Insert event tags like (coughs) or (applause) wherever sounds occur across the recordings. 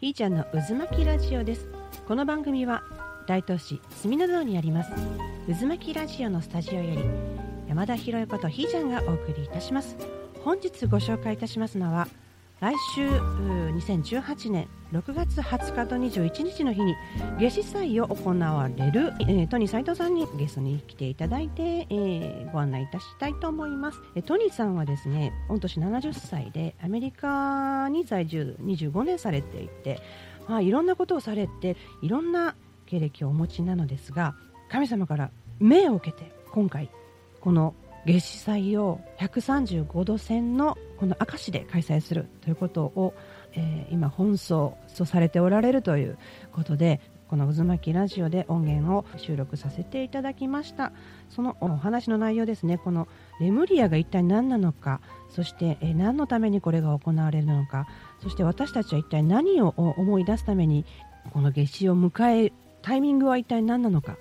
ひーちゃんの渦巻きラジオです。この番組は大東市住の堂にあります。渦巻きラジオのスタジオより山田博子とひーちゃんがお送りいたします。本日ご紹介いたしますのは来週2018年6月20日と21日の日に夏至祭を行われる、えー、トニー斉藤さんにゲストに来ていただいて、えー、ご案内いたしたいと思います、えー、トニーさんはですね御年70歳でアメリカに在住25年されていて、まあ、いろんなことをされていろんな経歴をお持ちなのですが神様から命を受けて今回この夏至祭を135度線のこの明石で開催するということを、えー、今奔走とされておられるということでこの渦巻きラジオで音源を収録させていただきました。そのお話の内容ですね。このレムリアが一体何なのかそして、何のためにこれが行われるのかそして私たちは一体何を思い出すためにこの夏至を迎えタイミングは一体何なのか。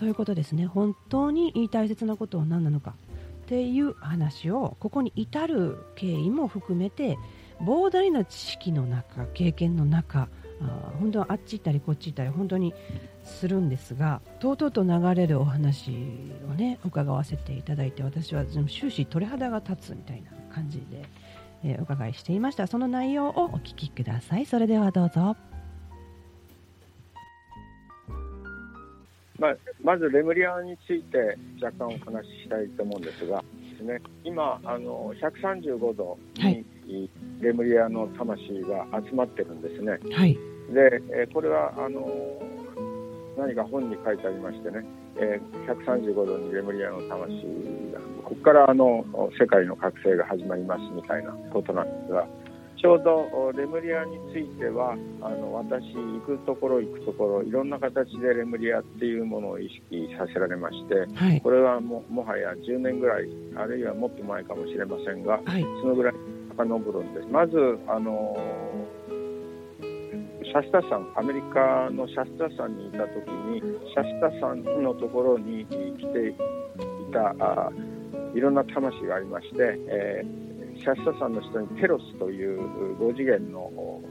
ということですね。本当に大切なことは何なのかっていう話をここに至る経緯も含めて膨大な知識の中経験の中あ本当はあっち行ったりこっち行ったり本当にするんですがとうとうと流れるお話をね伺わせていただいて私は終始鳥肌が立つみたいな感じで、えー、お伺いしていました。その内容をお聞きください。それではどうぞ。まあ、まずレムリアについて若干お話ししたいと思うんですがですね今あの135度にレムリアの魂が集まってるんですね。はい、で、えこれはあの何か本に書いてありましてね、え135度にレムリアの魂がここからあの世界の覚醒が始まりますみたいなことなんですがちょうどレムリアについてはあの私行くところ行くところいろんな形でレムリアっていうものを意識させられまして、はい、これはももはや10年ぐらいあるいはもっと前かもしれませんが、はい、そのぐらい遡るんです。まずあのシャスタ山アメリカのシャスタ山にいた時にシャスタ山のところに来ていたあいろんな魂がありまして、えーシャスタ山の下にテロスという5次元の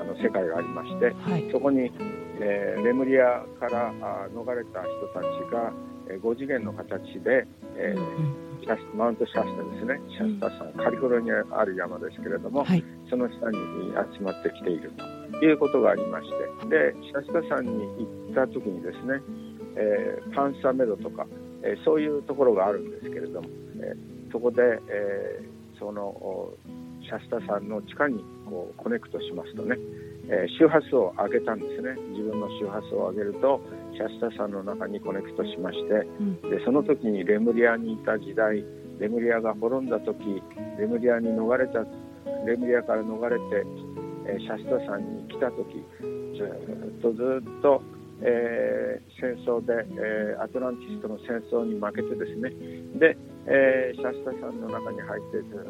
あの世界がありまして、はい、そこに、えー、レムリアからあ逃れた人たちが、えー、5次元の形で、えー、シャスマウントシャスタですね、シャスタ山、カリフォルニアにある山ですけれども、はい、その下に集まってきているということがありまして、でシャスタ山に行った時にですね、えー、パンサーメドウとか、えー、そういうところがあるんですけれども、えー、そこで、えーそのシャスタ山の地下にこう connect しますとね、えー、周波数を上げたんですね。自分の周波数を上げるとシャスタ山の中に connect しまして、うん、でその時にレムリアにいた時代レムリアが滅んだ時レムリアに逃れたレムリアから逃れて、えー、シャスタさんに来た時ずっとずっとえー、戦争で、えー、アトランティスとの戦争に負けてですね。で、えー、シャスタさんの中に入ってず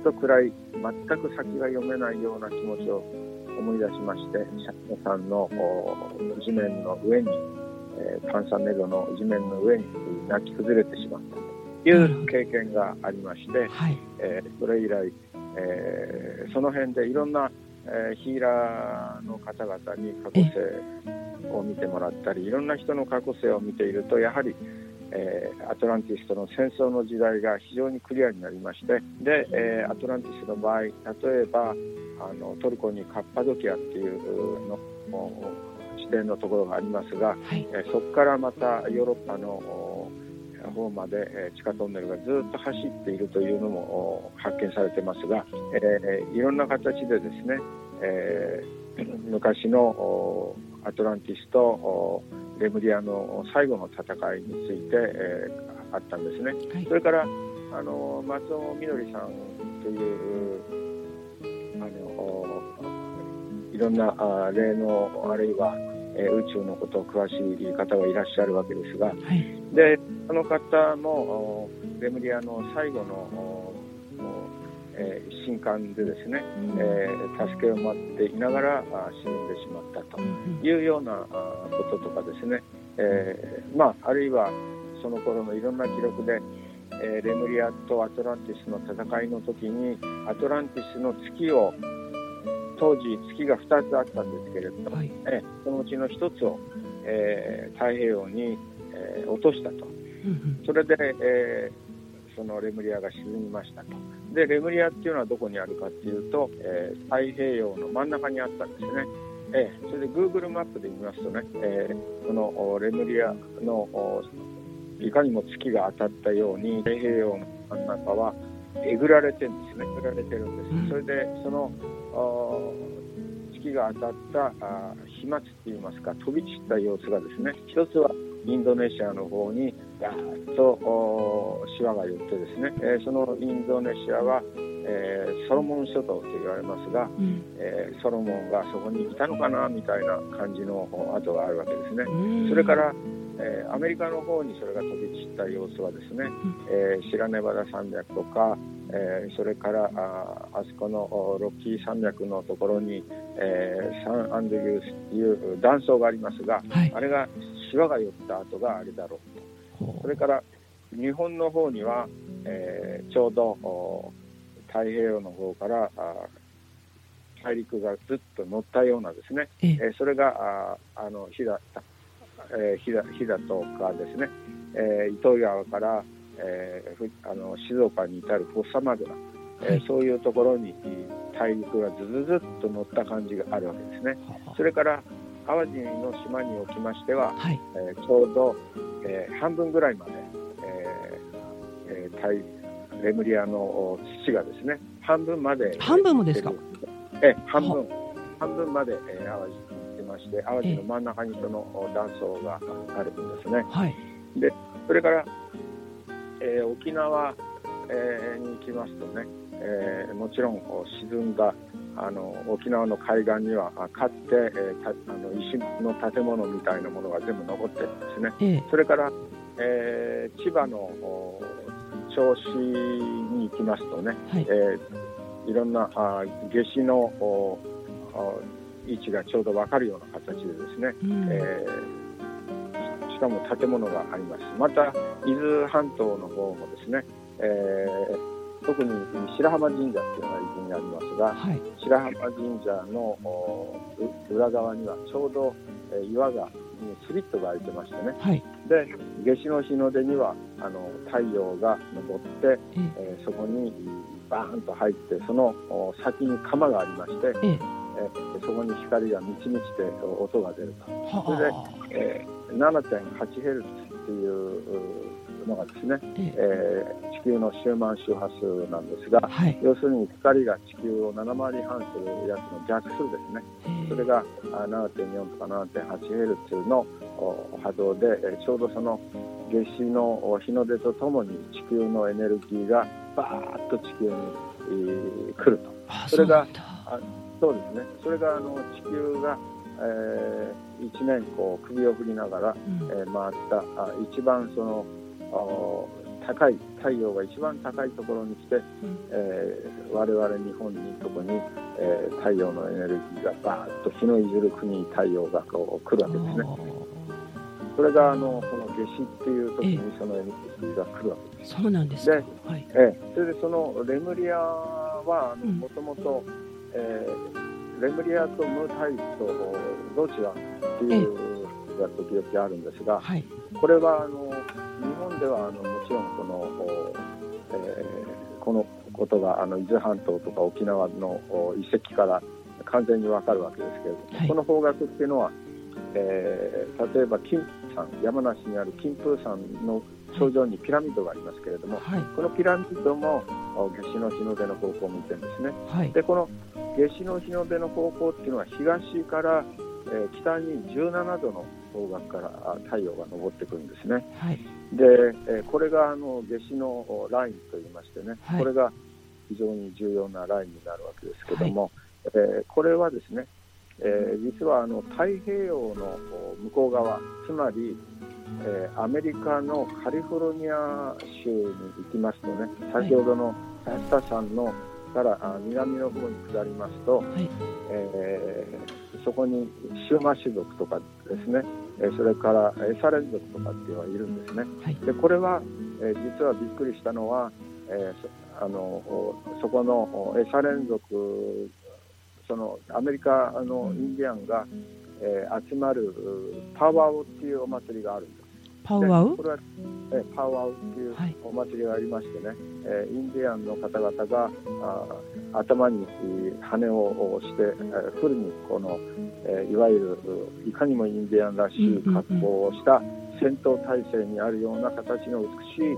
っと暗い全く先が読めないような気持ちを思い出しましてシャスタさんの地面の上に、えー、パンサメドの地面の上に泣き崩れてしまったという経験がありまして、はい、えー、それ以来、えー、その辺でいろんな、えー、ヒーラーの方々に過去性を見てもらったりいろんな人の過去性を見ているとやはり、えー、アトランティスとの戦争の時代が非常にクリアになりましてで、えー、アトランティスの場合例えばあのトルコにカッパドキアっていうの地点のところがありますが、はい、えー、そこからまたヨーロッパの方まで、え地下トンネルがずっと走っているというのも発見されてますが、えー、いろんな形でですね、えー、(coughs) 昔のアトランティスとレムリアの最後の戦いについて、えー、あったんですね、はい、それからあの松尾みどりさんというあのいろんなあ霊能あるいは、えー、宇宙のことを詳しい方がいらっしゃるわけですが、はい、でその方もレムリアの最後のえー、新刊でですね、えー、助けを待っていながら死んでしまったというようなこととかですね、えー、まあ、あるいはその頃のいろんな記録で、えレムリアとアトランティスの戦いの時にアトランティスの月を当時月が2つあったんですけれど、はい。えそのうちの1つを、えー太平洋に、えー落としたと。うんそれで、えーそのレムリアが沈みましたと。でレムリアっていうのはどこにあるかっていうと、えー太平洋の真ん中にあったんですね、えーそれで Google マップで見ますとね、えーこのおレムリアのおいかにも月が当たったように太平洋の真ん中はえぐられてるんですね。えぐられてるんです、うん。それでそのお月が当たったあ飛沫って言いますか飛び散った様子がですね一つはインドネシアの方にガーッとおシワが寄ってですね、えーそのインドネシアは、えーソロモン諸島と言われますが、うんえーソロモンがそこにいたのかなみたいな感じのお跡があるわけですね。うんそれから、えーアメリカの方にそれが飛び散った様子はですね、えーシラネバダ山脈とか、えーそれからああそこのおロッキー山脈のところに、えーサンアンドリュースという断層がありますが、はい。あれがシワが寄った跡があれだろうと。それから日本の方には、えーちょうどお太平洋の方からあ大陸がずっと乗ったようなですね、ええ。えーそれがああの飛騨、えー、飛騨とかですね、えー糸魚川から、えーふあの静岡に至るフォッサマグナ、えーはい。そういうところに大陸がずずずっと乗った感じがあるわけですね。それから淡路の島におきましては、はい。えーちょうど、えー半分ぐらいまで、えーえータイレムリアのお土がですね半分まで半分もですか？えー半分。半分まで、えー淡路まして淡路の真ん中にそのお断層があるんですね。はい。それから、えー沖縄、えーに行きますとね、えーもちろん沈んだあの沖縄の海岸にはあかつて、えーたあの石の建物みたいなものが全部残ってるんですね。ええ。それから、えー千葉のお銚子に行きますとね、はい。えーいろんなあ夏至の位置がちょうど分かるような形でですね、うん。えーしかも建物があります。また、伊豆半島の方もですね、えー特に白浜神社っていうのが伊豆にありますが、はい。白浜神社の裏側にはちょうど、えー岩がにスリットが開いてましてね、はい。で夏至の日の出にはあの太陽が昇って、ええ。ーそこにバーンと入ってそのお先に釜がありまして、えええーそこに光が満ち満ちて音が出ると、はあ。えー 7.8Hz っていうのがですね、ええ。えー地球の周満周波数なんですがはい。要するに光が地球を7回り半するやつの逆数ですね。ええ。それがあ7.4とか 7.8Hz のお波動で、えーちょうどその夏至のお日の出とともに地球のエネルギーがバーッと地球に、えー来ると。あそれがうなんだそうですね。それがあの地球が、え1年こう首を振りながら、うん。えー回ったあ一番そのあ高い太陽が一番高いところに来て、えー我々日本にとこに、えー太陽のエネルギーがバーッと日のいずる国に太陽がこう来るわけですね。それがあのこの夏至っていう時にそのエネルギーが来るわけです。そうなんですか。ではい。ええ、それでそのレムリアはうん。もともとレムリアとムー大陸とどちらっていうのが時々あるんですが、はい。これはあの日本ではあのもちろんこの、おえーこのことがあの伊豆半島とか沖縄のお遺跡から完全にわかるわけですけれども、はい。この方角っていうのは、えー例えば金山山梨にある金峰山の頂上にピラミッドがありますけれども、はい。このピラミッドもお夏至の日の出の方向を向いてるんですね。はい。でこの夏至の日の出の方向っていうのは東から、えー北に17度の方角からあ太陽が昇ってくるんですね。はい。で、えーこれがあの夏至のおラインといいましてね、はい。これが非常に重要なラインになるわけですけども、えーこれはですね、えー実はあの太平洋のお向こう側、つまり、えーアメリカのカリフォルニア州に行きますとね、先ほどのシャスタ山のからあ南の方に下りますと、はい。えーそこにシューマ種族とかですね、えーそれからエサレン族とかっていうのがいるんですね。はい。でこれは、えー実はびっくりしたのは、えあのおそこのおエサ連続そのアメリカのインディアンが、えー、集まるパワーオっていうお祭りがあるんです。パワウ？これは、えパワウっていうお祭りがありましてね、はい、えインディアンの方々があ頭に羽をして、えフルにこの、えいわゆるいかにもインディアンらしい格好をした戦闘態勢にあるような形の美しい、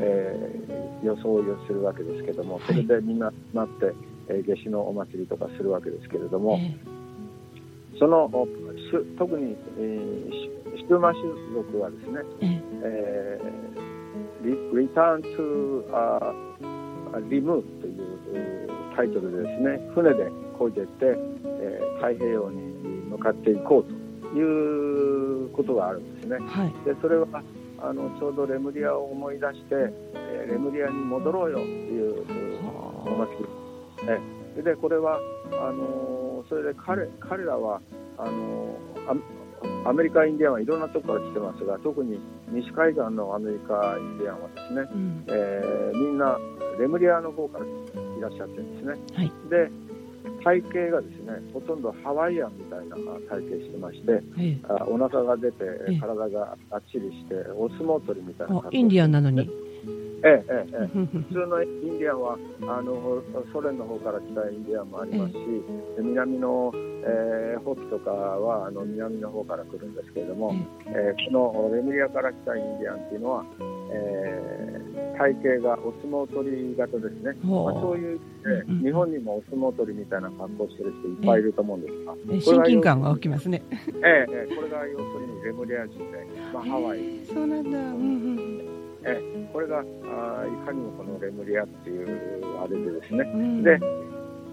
えー、装いをするわけですけどもそれでみんななって、え夏至のお祭りとかするわけですけれども、その特に、えー、シュマ種族はですね、えー、Return to、uh, Remove というタイトルでですね、船で漕いでいって、えー、太平洋に向かっていこうということがあるんですね。はい、でそれはあのちょうどレムリアを思い出して、えー、レムリアに戻ろうよっていうお祭り。えでこれはあのそれで彼彼らはあのアメリカインディアンはいろんなところから来てますが特に西海岸のアメリカインディアンはですね、うん、えー、みんなレムリアの方からいらっしゃってるんですね。はい、で体型がですねほとんどハワイアンみたいな体型してまして、ええ、あお腹が出て体があっちりして、お相撲取りみたいな、インディアンなのにええええ、(laughs) 普通のインディアンはあのソ連の方から来たインディアンもありますし、え南の、えー、ホッとかはあの南の方から来るんですけれども、ええ。ー、このレムリアから来たインディアンっていうのは、えー、体型がお相撲取り型ですね、まあ、そういう、えー、日本にもお相撲取りみたいな格好してる人いっぱいいると思うんですが、え親近感が起きますね。ええこれが要するにレムリア人で、まあ、ハワイ。そうなんだ、うんうんえこれがあいかにもこのレムリアっていうあれでですね、うん、で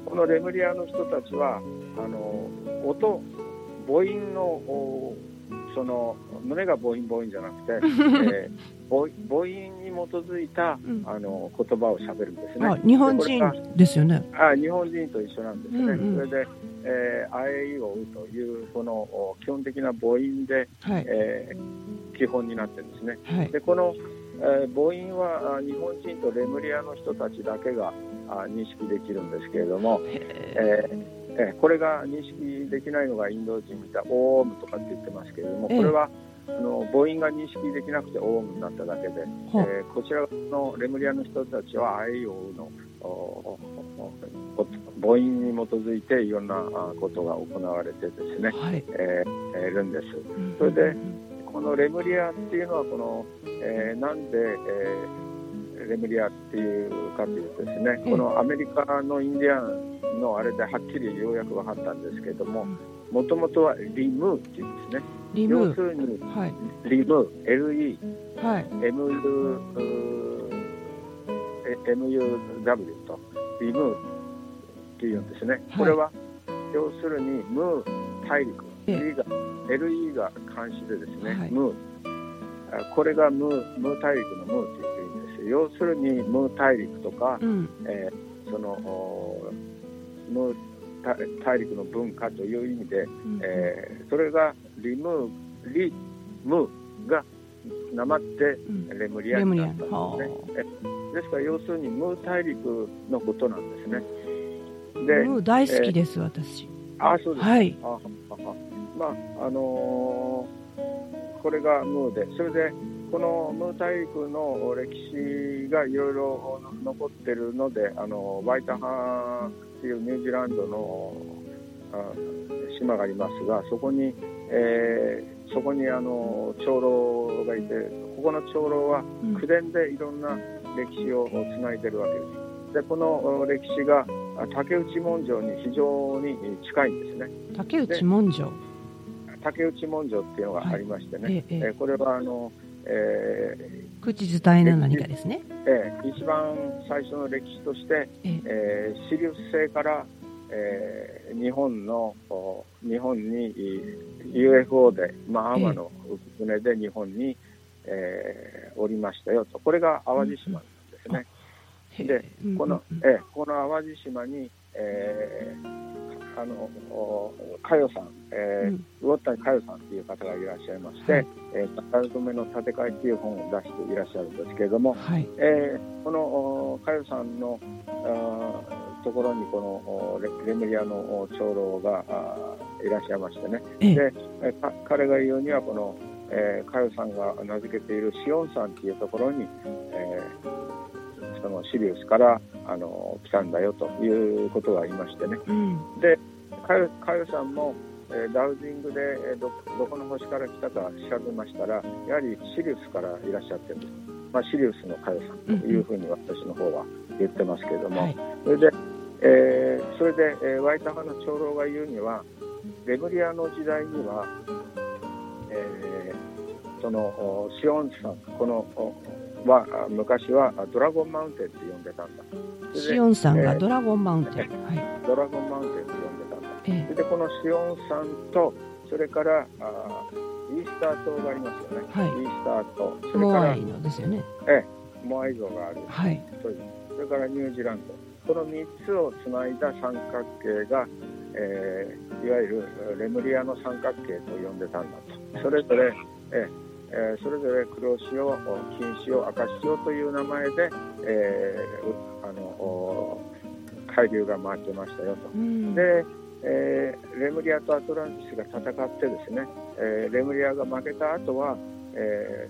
このレムリアの人たちはあの音母音のその胸が母音母音じゃなくて、(laughs) えー、母母音に基づいた、うん、あの言葉をしゃべるんですね。日本人ですよね。あ日本人と一緒なんですね。うんうん、それで、えー、あえいをうというこの基本的な母音で、はい、えー、基本になってるんですね。はい、でこのえー、母音は日本人とレムリアの人たちだけが認識できるんですけれども、えー、えー、これが認識できないのがインド人みたいオームとかって言ってますけれどもこれはあの母音が認識できなくてオームになっただけで、えー、こちらのレムリアの人たちはあいうおうの母音に基づいていろんなことが行われてですね、はい、えー、るんです。それで、このレムリアっていうのはこの、えー、なんで、えー、レムリアっていうかというとですね、このアメリカのインディアンのあれではっきりようやく分かったんですけれどももともとはリムーっていうんですね。リム要するに、はい、リム LE、はい、MU MUW とリムーっていうんですね、はい、これは要するにムー大陸 E が LE が監視でですね、はい、ムー。これがムームー大陸のムーと言っていいんです要するにムー大陸とか、うん、えー、そのムー大陸の文化という意味で、うん、えー、それがリムーリムーがなまってレムリアになったんですね、うん、ですから要するにムー大陸のことなんですね。でムー大好きです、えー、私。あそうです、はい、あまああのー、これがムーで、それでこのムー大陸の歴史がいろいろ残ってるので、あのワイタハっていうニュージーランドのあ島がありますが、そこに、えー、そこにあの長老がいて、ここの長老は口伝でいろんな歴史をつないでるわけです。でこの歴史が竹内文書に非常に近いんですね。竹内文書竹内文書っていうのがありましてね、はい、ええこれはあの、えー、口伝えの何かですね、ええ、一番最初の歴史として、ええ。ー、シリウス星から、えー、日本の日本に UFO で、まあ、天の船で日本に、えー、おりましたよと。これが淡路島ですね。うん、でこの、えこの淡路島に、えーあの佳代さん、えー、魚谷佳代さんという方がいらっしゃいまして、はい、えー、宝留の建て替えという本を出していらっしゃるんですけれども、はい、えー、この佳代さんのところにこのレレムリアの長老があいらっしゃいましてね、ええ。で彼が言うにはこの、えー、カヨさんが名付けているシオン山っていうところに、えーそのシリウスからあの来たんだよということがありましてね。うん。でカヨカヨさんも、えーダウジングで、えーどどこの星から来たか調べましたらやはりシリウスからいらっしゃってるんです、まあ、シリウスのカヨさんというふうに私の方は言ってますけれども、はい。それで、えーそれで、えーワイタ派の長老が言うには、レムリアの時代には、えーそのおシオン山、このおはあ昔はあドラゴンマウンテンって呼んでたんだ。シオンさんがえードラゴンマウンテン、はい。ドラゴンマウンテンって呼んでたんだ。えそれで、このシオン山と、それからあイースター島がありますよね。はい。イースター島、そえれからモアイのですよね。モアイ像がある。はい。それからニュージーランド、この3つをつないだ三角形が、えーいわゆるレムリアの三角形と呼んでたんだと、それぞれ、えーえーそれぞれ黒潮、金潮、赤潮という名前で、えーうあのお海流が回ってましたよと。うん。で、えーレムリアとアトランティスが戦ってですね、えーレムリアが負けた後は、え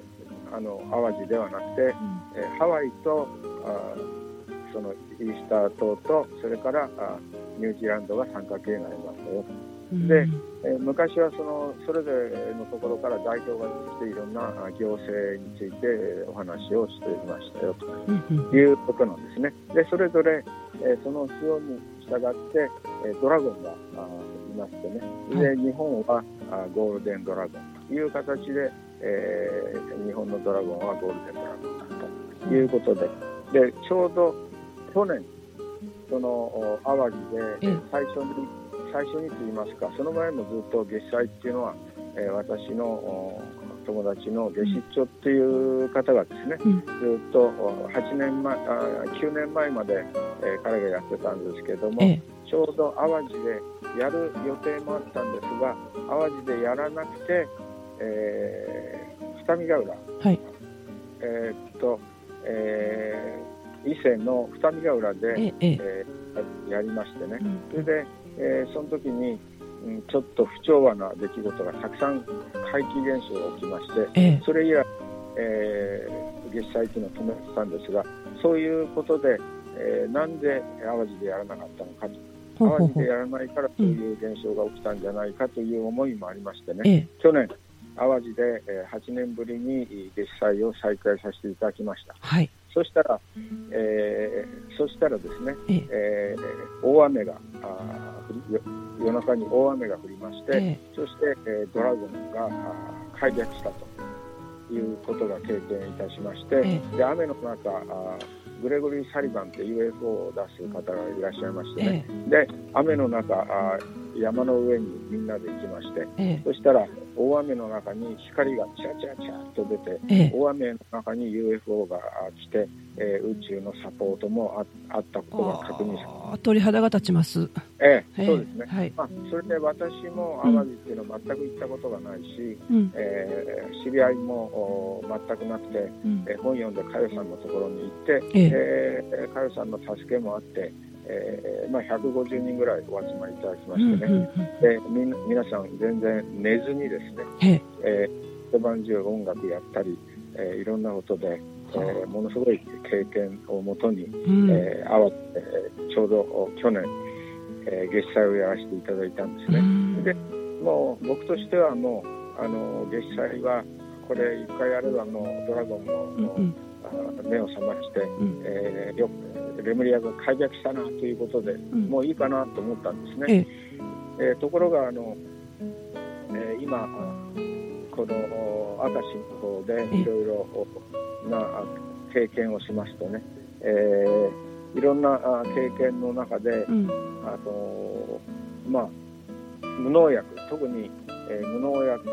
ーあの淡路ではなくて、えーハワイとあーそのイースター島とそれからあーニュージーランドが三角形になりましたよ、うんでえー昔はそのそれぞれのところから代表が出ていろんなあ行政についてえーお話をしていましたよということなんですね。でそれぞれ、えーその潮に従って、えードラゴンがいましてね。で、日本はあゴールデンドラゴンという形で、えー日本のドラゴンはゴールデンドラゴンだということで。でちょうど去年そのお淡路ええ。で最初に最初にと言いますかその前もずっと月祭っていうのは、えー私のお友達の下出張っていう方がですね、うん。ずっとお8年前あ9年前まで、えー彼がやってたんですけども、ええ。ちょうど淡路でやる予定もあったんですが淡路でやらなくて、えー二見ヶ浦、はい。えーっと、えー伊勢の二見ヶ浦で、えええ。えーやりましてね。うん。それで、えーその時に、うん、ちょっと不調和な出来事がたくさん怪奇現象が起きましてええ。それ以来、えー、月祭というのを止めてたんですがそういうことで、えーなんで淡路でやらなかったのかと。淡路でやらないからそういう現象が起きたんじゃないかという思いもありましてね、ええ。去年、淡路で、えー8年ぶりに月祭を再開させていただきました。はい。そしたら、えーそしたらですね、ええ。えー大雨があ夜中に大雨が降りまして、えそして、えードラゴンが開略したということが経験いたしまして、えで雨の中あーグレゴリー・サリバンって UFO を出す方がいらっしゃいましてえね、で雨の中あー山の上にみんなで行きましてええ。そしたら大雨の中に光がチャチャチャっと出てええ。大雨の中に UFO が来て、えー宇宙のサポートもああったことが確認され鳥肌が立ちます。ええええそうですね、はい。まあ、それで私も淡路っていうのは全く行ったことがないし、うん。えー知り合いもお全くなくて、うん。えー本読んで佳代さんのところに行って、ええ。えー佳代さんの助けもあって、えーまあ、150人ぐらいお集まりいただきまうんしてね、うんうんでみんな皆さん全然寝ずにですね、え。一晩中音楽やったり、えーいろんなことで、えーものすごい経験をもとに、うん。えーあわえーちょうどお去年、えー月祭をやらせていただいたんですうね。ん。でもう僕としてはもうあの月祭はこれ一回やればもうドラゴンも、うんうん。あ目を覚まして、うん。えーよレムリアが開略したなということで、ん。もういいかなと思ったんですね。ええ。えーところがあの、えー今あこのお明石の方でええ。いろいろなあ経験をしますとね、えーいろんなあ経験の中で、うん。あのまあ、無農薬特に、えー無農薬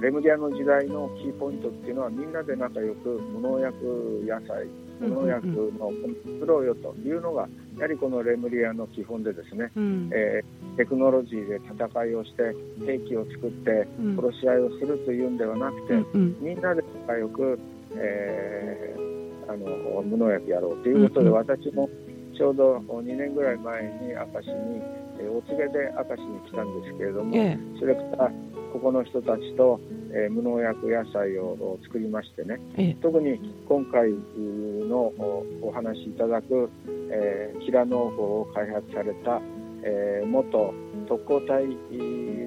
レムリアの時代のキーポイントっていうのはみんなで仲良く無農薬野菜無農薬の作ろうよというのがやはりこのレムリアの基本でですね、うん。えーテクノロジーで戦いをして兵器を作ってうん。殺し合いをするというんではなくて、うんうん。みんなで仲良く、えーあの無農薬やろうということで、私もちょうど2年ぐらい前に明石に、えーお告げで明石に来たんですけれども、えそれからここの人たちと、えー無農薬野菜をを作りましてね、ええ。特に今回のおお話しいただく、えー、キラ農法を開発された、えー元特攻隊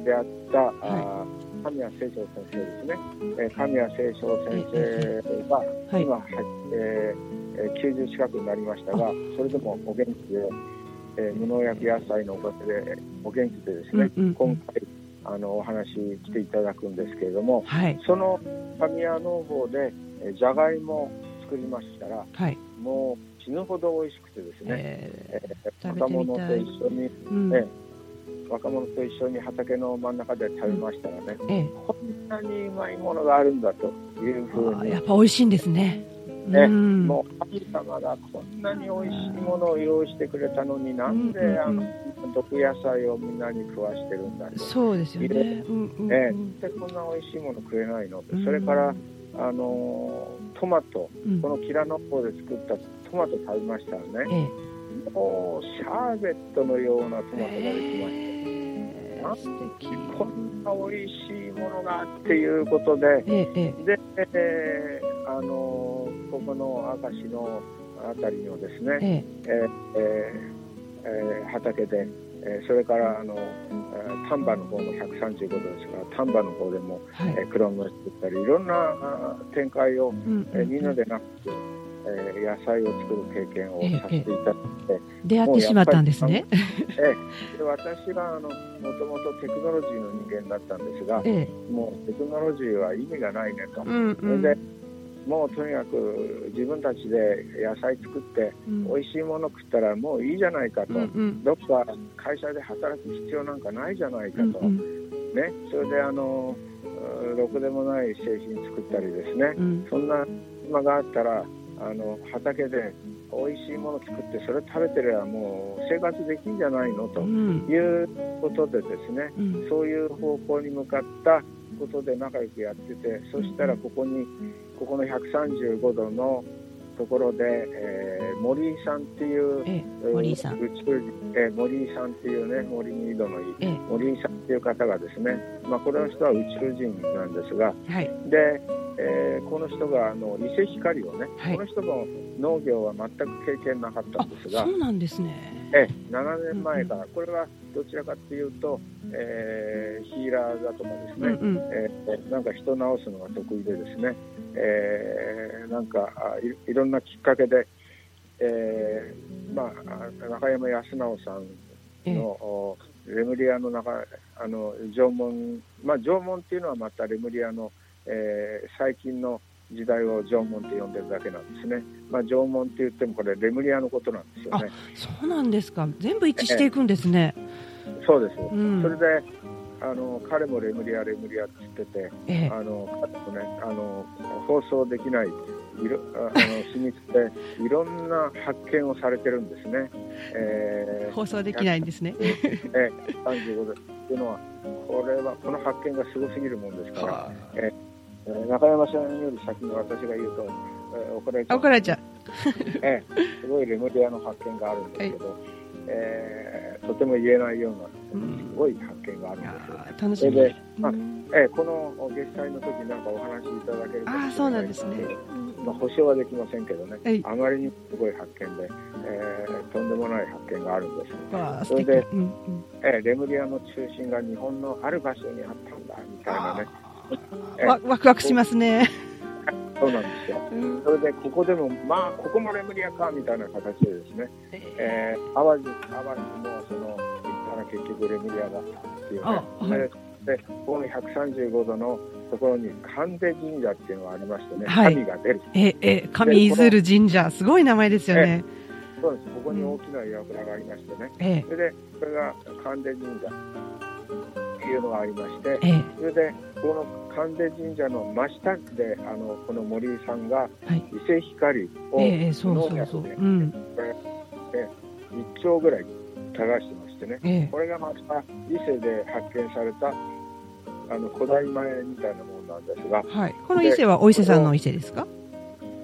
であった、あー神谷清張先生ですね、えー神谷清張先生がはい。今、はいえーえー90近くになりましたが、それでもお元気で、えー無農薬野菜のおかげでお元気でですね、うんうんうん。今回あのお話来ていただくんですけれども、はい。その神谷農法でえーじゃがいも作りましたら、はい。もう死ぬほど美味しくてですね、ええー若者と一緒に、ーうん。え若者と一緒に畑の真ん中で食べましたらね、ええ。こんなにうまいものがあるんだというふうにやっぱ美味しいんですねねうん。もう神様がこんなに美味しいものを用意してくれたのになんでうんうんうん。あの毒野菜をみんなに食わしてるんだと。そうですよね。うんうんねうん。でこんな美味しいもの食えないの？とうん。それから、あのートマトうん。このキラノッポで作ったトマト食べましたらね。えもうシャーベットのようなトマトができました。えー素敵。こんな美味しいものがっていうことでえええで、えーあのーここの明石のあたりのですね、ええ。えーえーえー畑で、えーそれからあの、えー丹波の方の135度ですから丹波の方でも、えはい。えークロムを作ったりいろんな展開を、うん。えーみんなでなくて、えー野菜を作る経験をさせていただいて、出会ってしまったんですね。えーで私はあのもともとテクノロジーの人間だったんですがええ。もうテクノロジーは意味がないねと。うんうん。それでもうとにかく自分たちで野菜作ってうん。美味しいもの食ったらもういいじゃないかと、うんうん。どっか会社で働く必要なんかないじゃないかと、うんうん。ね、それであのうろくでもない製品作ったりですね、うん。そんな暇があったらあの畑で美味しいもの作ってそれ食べてればもう生活できんじゃないのとうん。いうことでですね、うん。そういう方向に向かったことで仲良くやってて、そしたらここに、ここの135度のところで、えー森井さんっていう、ええ森井さん。宇宙人、えー森井さんっていうね、森に井戸の井、ええ。森井さんっていう方がですね、まあ、この人は宇宙人なんですが、はい。で、えーこの人があの伊勢光をね、はい。この人も農業は全く経験なかったあんですがそ、うなんですね。ええ7年前から、これはどちらかというと、えーヒーラーだとかですね、うんうん。えーなんか人を治すのが得意でですね、えーなんかあいいろんなきっかけで、えーまあ、あ中山康直さんええ。の、おレムリアの中あの縄文、まあ、縄文っていうのはまたレムリアの、えー最近の時代を縄文って呼んでるだけなんですね、まあ、縄文って言ってもこれレムリアのことなんですよね。そうなんですか。全部一致していくんですね。そうです、うん。それであの彼もレムリアレムリアって言っててええ。あの彼もねあの放送できないいろああの秘密で (laughs) いろんな発見をされてるんですね。えー放送できないんですね。(laughs) えー35度。っていうのはこれはこの発見がすごすぎるもんですから、はえー中山さんより先に私が言うと、えー怒られちゃう。あ怒られちゃう。(laughs) ええ。すごいレムリアの発見があるんですけど、えーとても言えないようなうんすごい発見があるんですよ。ー楽しみ。それであうん。ええこの月祭の時なんかお話しいただけるかもしれないああそうなんですね。まあ、保証はできませんけどね、はい。あまりにすごい発見で、えーとんでもない発見があるんです、それでうんうん。えーレムリアの中心が日本のある場所にあったんだみたいなね、ええわワクワクしますね。そうなんですよ。うん。それでここでも、まあ、ここもレムリアかみたいな形でですね、えー、淡路、淡路もその、言ったら結局レムリアだったっていうね、あはい。ででこの135度のところに神出神社っていうのがありましてね、はい。神が出る。ええ上出る神社すごい名前ですよね。そうです。ここに大きな櫓がありましてね。ええ。それで、これが神出神社いうのがありまして、ええ。それで、この神出神社の真下で、あの、この森井さんが、はい。伊勢光を、ええええそうん1丁ぐらい流してましてね。ええ。これがまた伊勢で発見された、あの、古代米みたいなものなんですが、はい。この伊勢はお伊勢さんの伊勢ですか？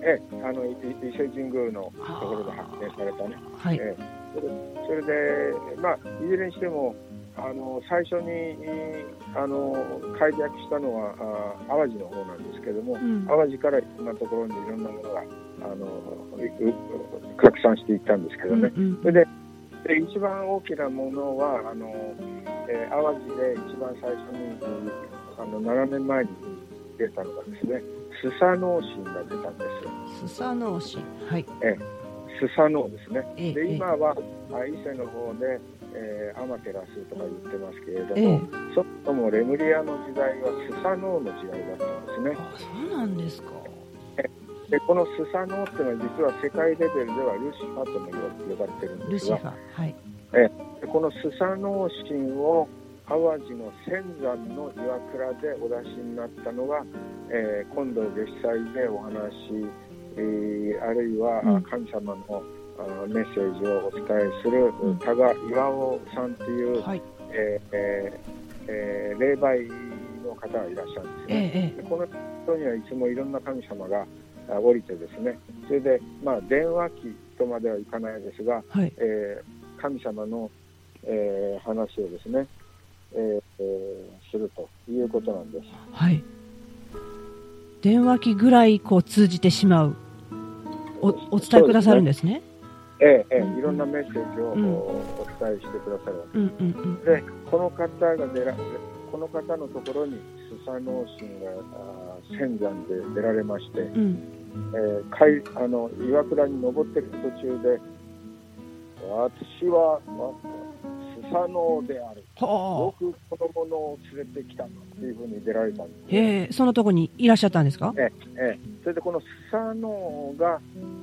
ええ、あの伊伊勢神宮のところで発見されたね。はい。ええ、それそれで、まあ、いずれにしても、あの最初にあの開拓したのはあ淡路の方なんですけども、うん淡路からいろんなところにいろんなものがあの拡散していったんですけどね。うんそれでで一番大きなものはあの、えー淡路で一番最初にあの7年前に出たのがですねスサノオシンが出たんですうん。スサノオシン。はい。スサノオですねええで今はあ伊勢の方で、えーアマテラスとか言ってますけれどええも、そもそもレムリアの時代はスサノオの時代だったんですねあ、そうなんですか。でこのスサノオっていうのは実は世界レベルではルシファとも呼ばれてるんですが。はい。でこのスサノオシンを淡路の仙山の岩倉でお出しになったのが、えー今度月祭でお話、えーあるいは神様のあメッセージをお伝えするうん多賀岩尾さんという、はい。えーえーえー霊媒の方がいらっしゃるんですね。えええでこの人にはいつもいろんな神様があ降りてですねそれで、まあ、電話機とまではいかないですが、え。はい。えー神様の、えー話をですね、えーえーするということなんです。はい。電話機ぐらいこう通じてしまう。お、お伝えくださるんですね。えーえうんーいろんなメッセージを、うんおお伝えしてくださるわうんうんうん。けで、この方が出らこの方のところにスサノオシンが仙山で出られまして、うん。えー海あの岩倉に登っている途中で、私はわスサノオである。よはあ。くこの者を連れてきたというふうに出られたんです、へえ、そのとこにいらっしゃったんですか？ええ、それでこのスサノオが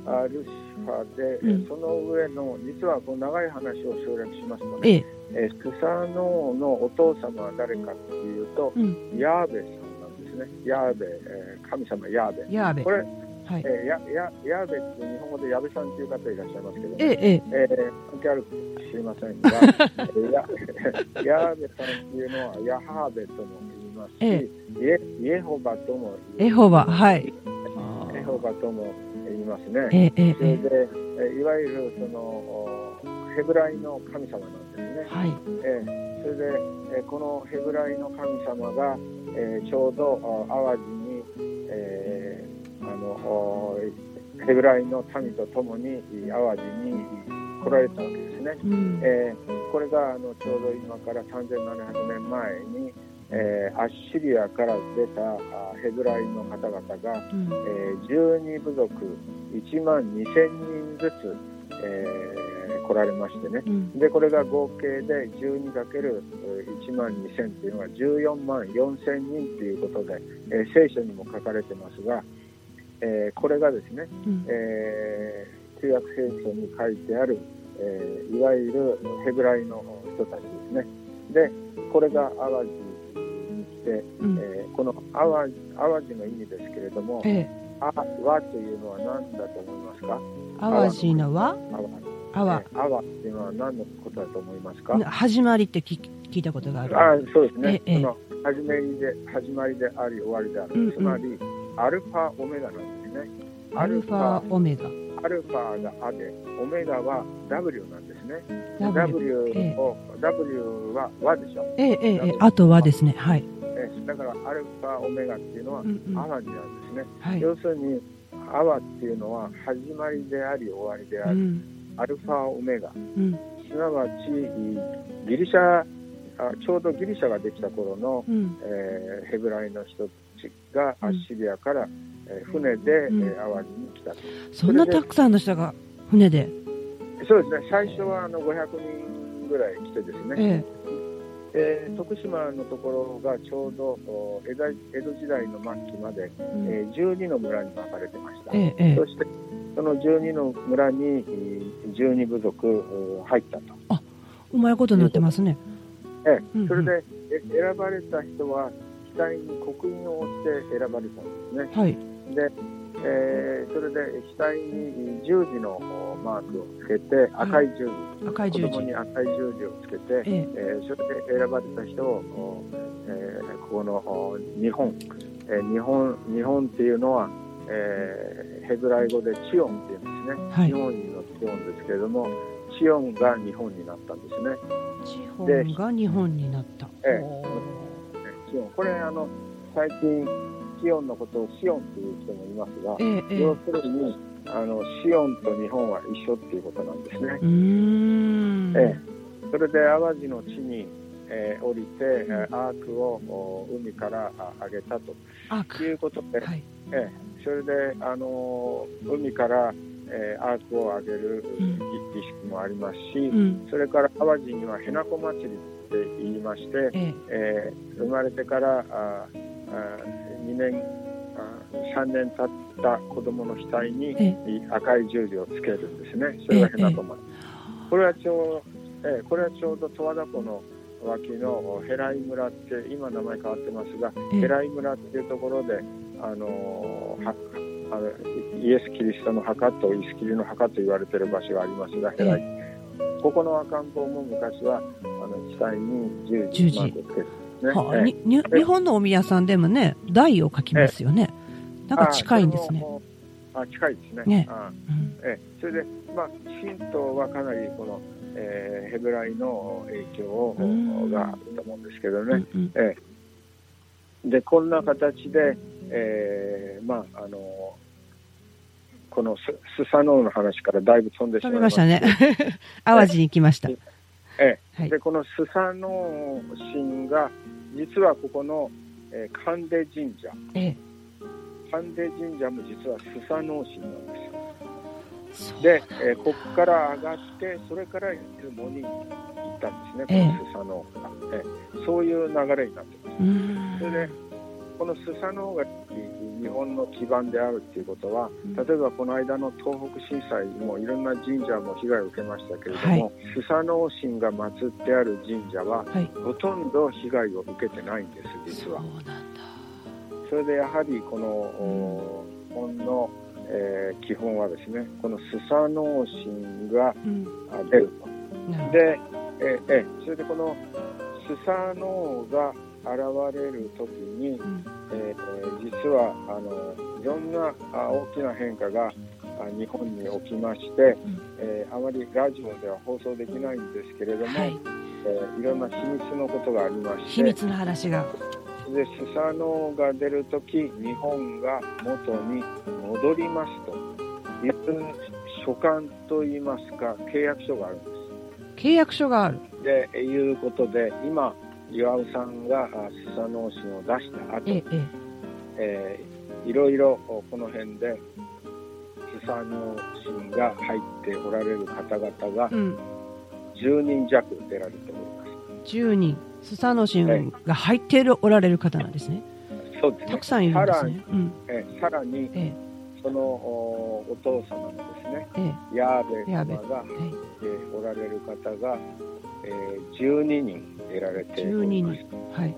あルシファで、うんその上の実はこの長い話を省略しますとえね、え。えスサノオのお父様は誰かっていうと、うん。ヤーベさんなんですねヤーベ、えー神様ヤーベやーべこ。れ、はい。えーややヤーベって日本語で矢部さんっていう方いらっしゃいますけど、ええ、ええ。えー関係あるか知りませんが、(laughs) えーやヤーベさんっていうのはヤハーベとも言いますし、えイエイエホバとも言いエホバ。はい。エホバとも言いますね。ええ、ええ、えそれで、えいわゆるそのおヘブライの神様なんですねえ。。はい。えーそれで、えーこのヘブライの神様が、えーちょうどお淡路に、えーあのおヘブライの民と共に淡路に来られたわけですね。うん。えーこれがあのちょうど今から3700年前に、えーアッシリアから出たあヘブライの方々が、うん。えー12部族1万2000人ずつ、えー来られましてねうん。でこれが合計で 12×1 万2000というのが14万4000人ということで、えー聖書にも書かれてますが、えーこれがですね、うん。えー旧約聖書に書いてある、えーいわゆるヘブライの人たちですね。で、これが淡路に来て、うん。えーこの淡路淡路の意味ですけれども、ええ。あ和というのは何だと思いますか？淡路のは？淡あわえ。ー淡っていうのは何のことだと思いますか？始まりって聞聞いたことがある。あそうですね。ええその始めりで始まりであり終わりである。つまりアルファオメガなんで。アルファ、オメガ。アルファがアで、オメガは W なんですね。W。W ええを、W は和でしょ。ええ、ええ、ええ。あとはですね。はい。えだからアルファオメガっていうのはうんうん。淡路なんですね。はい。要するに、アワっていうのは始まりであり終わりである。うん。アルファオメガ。うん。すなわち、ギリシャ、あちょうどギリシャができた頃の、うん。えーヘブライの人たちがうんアッシリアから、えー船で、うんえー淡路に来たと。そんなたくさんの人が船で？そうですね、最初はあの500人ぐらい来てですね、ええー徳島のところがちょうどお江戸時代の末期まで、え。うんえー12の村に分かれてました。ええ、ええそ。してその12の村にえー12部族お入ったと。うまいことになってますね。えうんうんえそれでえ選ばれた人は額に刻印を押して選ばれたんですね。はい。で、えーそれで額に十字のおマークをつけて赤い十字、赤い十字。子供に赤い十字をつけて、ええ。えーそれで選ばれた人を、おえーここのお日本、えー日本、日本っていうのはえーヘブライ語でチオンっていうんですね、はい日本人のチオンですけれども、チオンが日本になったんですね。地本が日本になった。えーチオン。これ、あの、最近、チオンのことをシオンという人もいますが、ええええ。要するに、あの、シオンと日本は一緒っていうことなんですね。ええ。それで淡路の地に、えー降りて、えーアークをお海からあ上げたと。いうことで、はい。ええ。それで、あのー海から、えーアークを上げるうん。儀式もありますし、うん。それから淡路にはへなこ祭りって言いまして、ええ。えー生まれてからああ2年あ3年経った子供の額にえ赤い十字をつけるんですね。それがへなこ祭り。これはちょう、えーこれはちょうど十和田湖の脇のヘライ村って今名前変わってますが、ええ。ヘライ村っていうところで、あのあのイエス・キリストの墓とイスキリの墓と言われている場所がありますが、ヘライ、ここの赤ん坊も昔はあの額に十字マークをつけてですね。はあ、ええにに日本のお宮さんでもね、台を書きますよね。なんか近いんですね。あ近いですね。ねあうんええそれで、まあ、神道はかなりこの、えーヘブライの影響をうんがあると思うんですけどね。うんうんええで、こんな形で、えーまあ、あの、このススサノオの話からだいぶ飛んでしまいましたたね。(laughs) 淡路に来ました。ええはいで、このスサノオ神が、実はここの、えー神出神社、ええ。神出神社も実はスサノオ神なんですよ。で、えーここから上がって、それから出雲に行ったんですね、ええ。このスサノオが、ええ。そういう流れになってます。それで、このスサノオが日本の基盤であるっていうことは、うん。例えばこの間の東北震災もいろんな神社も被害を受けましたけれども、スサノオ神が祀ってある神社は、はい。ほとんど被害を受けてないんです、実は。それでやはりこの、お日本の、えー基本はですね、このスサノオ神が出ると。なるほど。で、えーえーそれでこのスサノオが現れる時に、うんえー実はあのいろんなあ大きな変化があ日本に起きまして、んえーあまりラジオでは放送できないんですけれども、はい。えーいろんな秘密のことがありまして秘密の話が。でスサノオが出る時日本が元に戻りますという書簡といいますか契約書があるんです。契約書がある。でいうことで今岩尾さんがあスサノオ神を出した後、ええ、ええーいろいろこの辺でスサノオ神が入っておられる方々がえ。うん。10人弱出られております。10人。スサノシンが入っているおられる方なんですね。そうですね。たくさんいるんですさらにね。うん。えーさらにえそのおお父様のですねえ、ええ。ヤーベ様がはい。えーおられる方が、えー12人出られております。はい。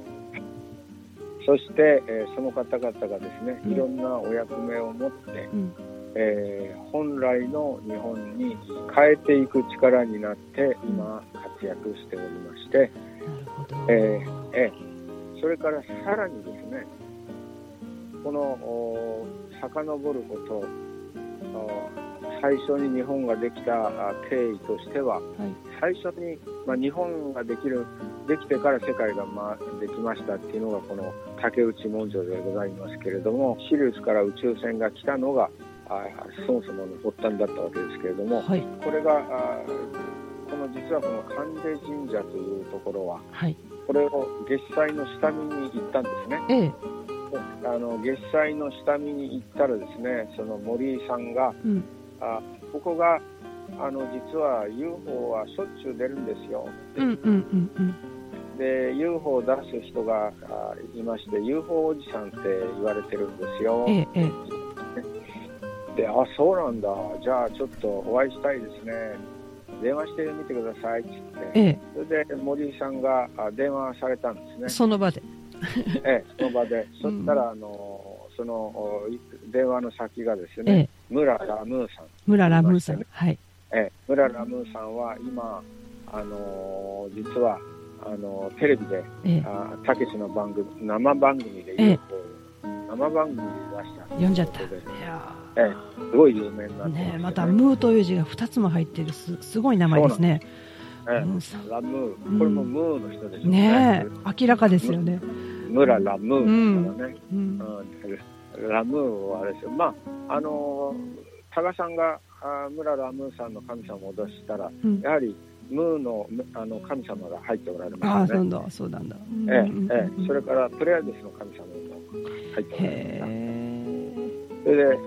そして、えーその方々がですね、うんいろんなお役目を持って、うん。えー本来の日本に変えていく力になって今活躍しておりまして、なるほど。ええーそれからさらにですねこのお遡ることお最初に日本ができたあ経緯としてははい。最初に、まあ、日本ができるできてから世界が、まあ、できましたっていうのがこの竹内文書でございますけれどもシリウスから宇宙船が来たのがあそもそもの発端だったわけですけれどもはい。これがあこの実はこの神出神社というところははい。これを月祭の下見に行ったんですねええ。であの月祭の下見に行ったらですねその森井さんがうん。あここがあの実は UFO はしょっちゅう出るんですようんうんうんうん。で UFO を出す人があいまして UFO おじさんって言われてるんですよええ、ええ。であそうなんだじゃあちょっとお会いしたいですね電話してみてくださいって言ってええ。それで森井さんがあ電話されたんですねその場で。ええその場でそしたらあのその電話の先がですね、ええ。村ラムーさん。村ラムーさん。はい。ええ、村ラムーさんは今、あのー実はあのーテレビでええ。あたけしの番組生番組でええ。UFO、生番組で出した。読んじゃった。いやええすごい有名になってますよね。またムーという字が2つも入ってるすすごい名前ですね。ええムーさん。ラムー。これもムーの人でしょうね。え明らかですよね。村ラムーですからね、うん。うん、ラムーはあれですよ。まああのー多賀さんがあー村ラムーさんの神様を脅したらうん。やはりムーのあの神様が入っておられますよね。だ。そうなんだ。ええうんええ、それからプレアデスの神様も入っておられます。それで、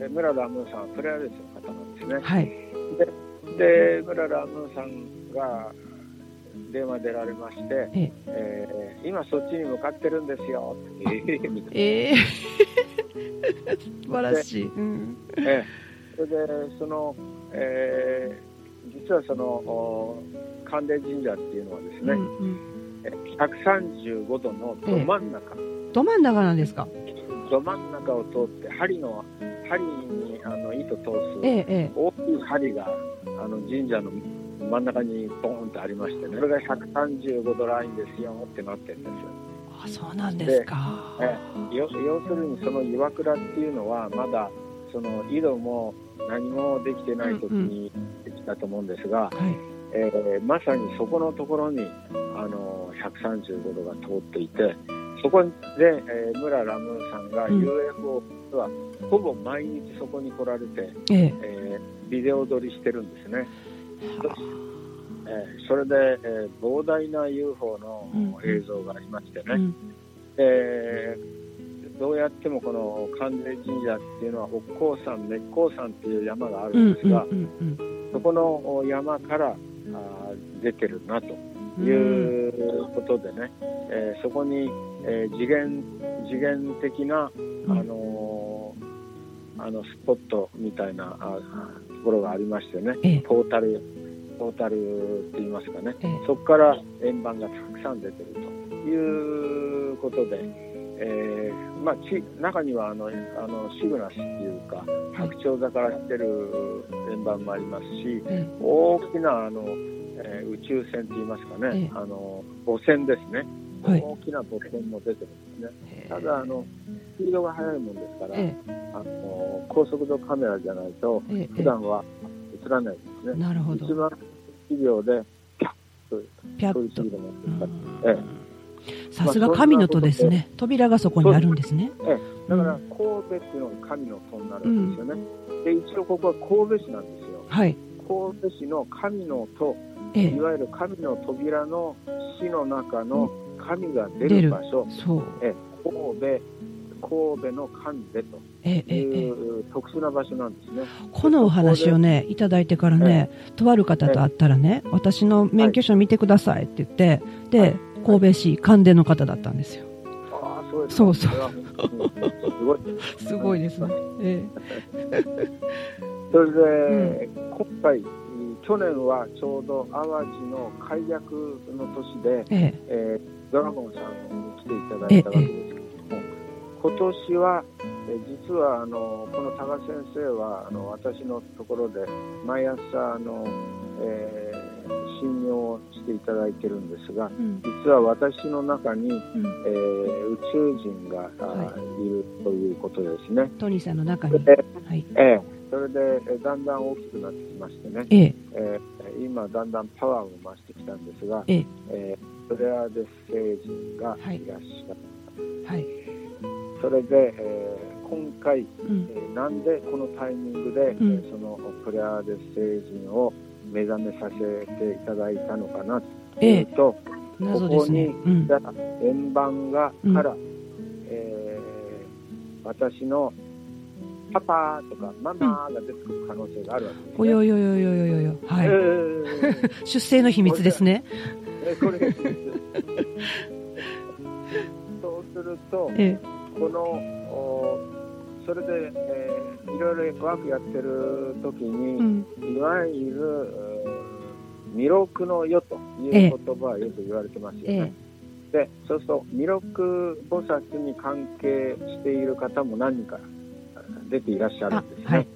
えー、村ラムーさんはプレアデスの方なんですね。はい。で、村ラムーさんが電話出られまして、ええ。ー今そっちに向かってるんですよ。ええ。(laughs) 素晴らしい、うん、ええ、それでその、えー実はそのお関連神社っていうのはですね、うんうん。え135度のど真ん中、ど真ん中なんですか？ど真ん中を通って針の針にあの糸通すえええ。大きい針があの神社の真ん中にボーンとありましてねそれが135度ラインですよってなってるんですあそうなんですか。え要するにその岩倉っていうのはまだその井戸も何もできてない時にできたと思うんですが、はい。えーまさにそこのところにあの135度が通っていてそこで、えー村ラムーさんがうん。UFO はほぼ毎日そこに来られて、ええ。えービデオ撮りしてるんですね。はえーそれで、えー膨大な UFO のうん。映像がありましてね、あうん。えーどうやってもこの関連神社っていうのは北高山、滅高山っていう山があるんですが、うんそこの山からあー出てるなとうんいうことでね、えーそこに、えー次元次元的な、うん。あのーあのスポットみたいなあところがありましてね、ええ。ポータルポータルって言いますかね、ええ。そこから円盤がたくさん出てるということで、えーまあ、ち中にはあのあのシグナスっていうか白鳥座から来てる円盤もありますしえ。大きなあの、えー宇宙船って言いますかね、ええ。あの母船ですね、はい。大きな母船も出てるんですね。えただあのスピードが速いもんですから、えあの高速度カメラじゃないとええ。え普段は映らないですね。なるほど。一番1秒でピャッとピャッと。そういうスピードになってさすが神の戸ですね。扉がそこにあるんですね。だから神戸っていうのが神の戸になるんですよね。で一応ここは神戸市なんですよ。はい。神戸市の神の戸、ええ。いわゆる神の扉の市の中の神が出出る。る場所、そう。え神戸神戸の神戸とええええええ。いう特殊な場所なんですね。このお話をねいただいてからね、とある方と会ったらね、私の免許証見てくださいって言って、で、はい。神戸市関電の方だったんですよ。ああ、そうですそうすごい。すごいですね。えそれで、今回、去年はちょうど淡路の解約の年で、ええ。えードラゴンさんに来ていただいたわけですけども、今年は、えー実はあのこの多賀先生はあの私のところで毎朝あの、えー診療をしていただいてるんですがえうん。実は私の中に、うん。えー宇宙人が、あはい。るということですね。トニーさんの中に、ではい、ええそれでえーだんだん大きくなってきましてね、ええ。えー今だんだんパワーを増してきたんですが、ええ。えープレアデス星人がはい。いらっしゃる、はい、それで、えー今回、うん。えーなんでこのタイミングで、うん。えーそのプレアデス星人を目覚めさせていただいたのかなとええ。いうと、謎ですね。こうん、円盤がうん。から、えー私のパパとかママが出てくる可能性があるわけです、ね。およよよよよよよ、はい、えー。(laughs) 出生の秘密ですね。えこれそうすると、えこのおそれで、えーいろいろワークやってる時え、うに、ん、いわゆるえー弥勒の世という言葉はよく言われてますよえね。でそうすると弥勒菩薩に関係している方も何人か出ていらっしゃるんですね。あはい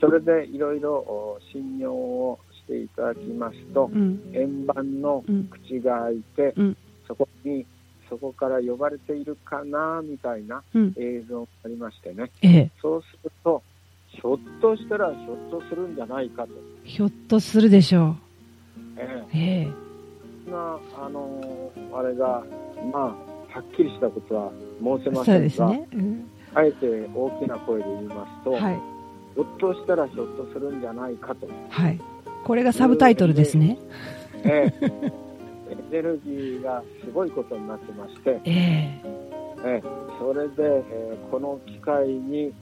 それでいろいろお信用をしていただきますとえ、うん、円盤のうん、口が開いて、うん。そこにそこから呼ばれているかなみたいなうん。映像がありましてね、ええ。そうすると、ひょっとしたらひょっとするんじゃないかと、ひょっとするでしょえう。ええ。えそんなあのあれが、まあ、はっきりしたことは申せませんが、ね。うん。あえて大きな声で言いますと、はい。ひょっとしたらひょっとするんじゃないかと、はい。これがサブタイトルですね。ええ。エネルギーがすごいことになってまして、ええ。ええ。それで、えーこの機会に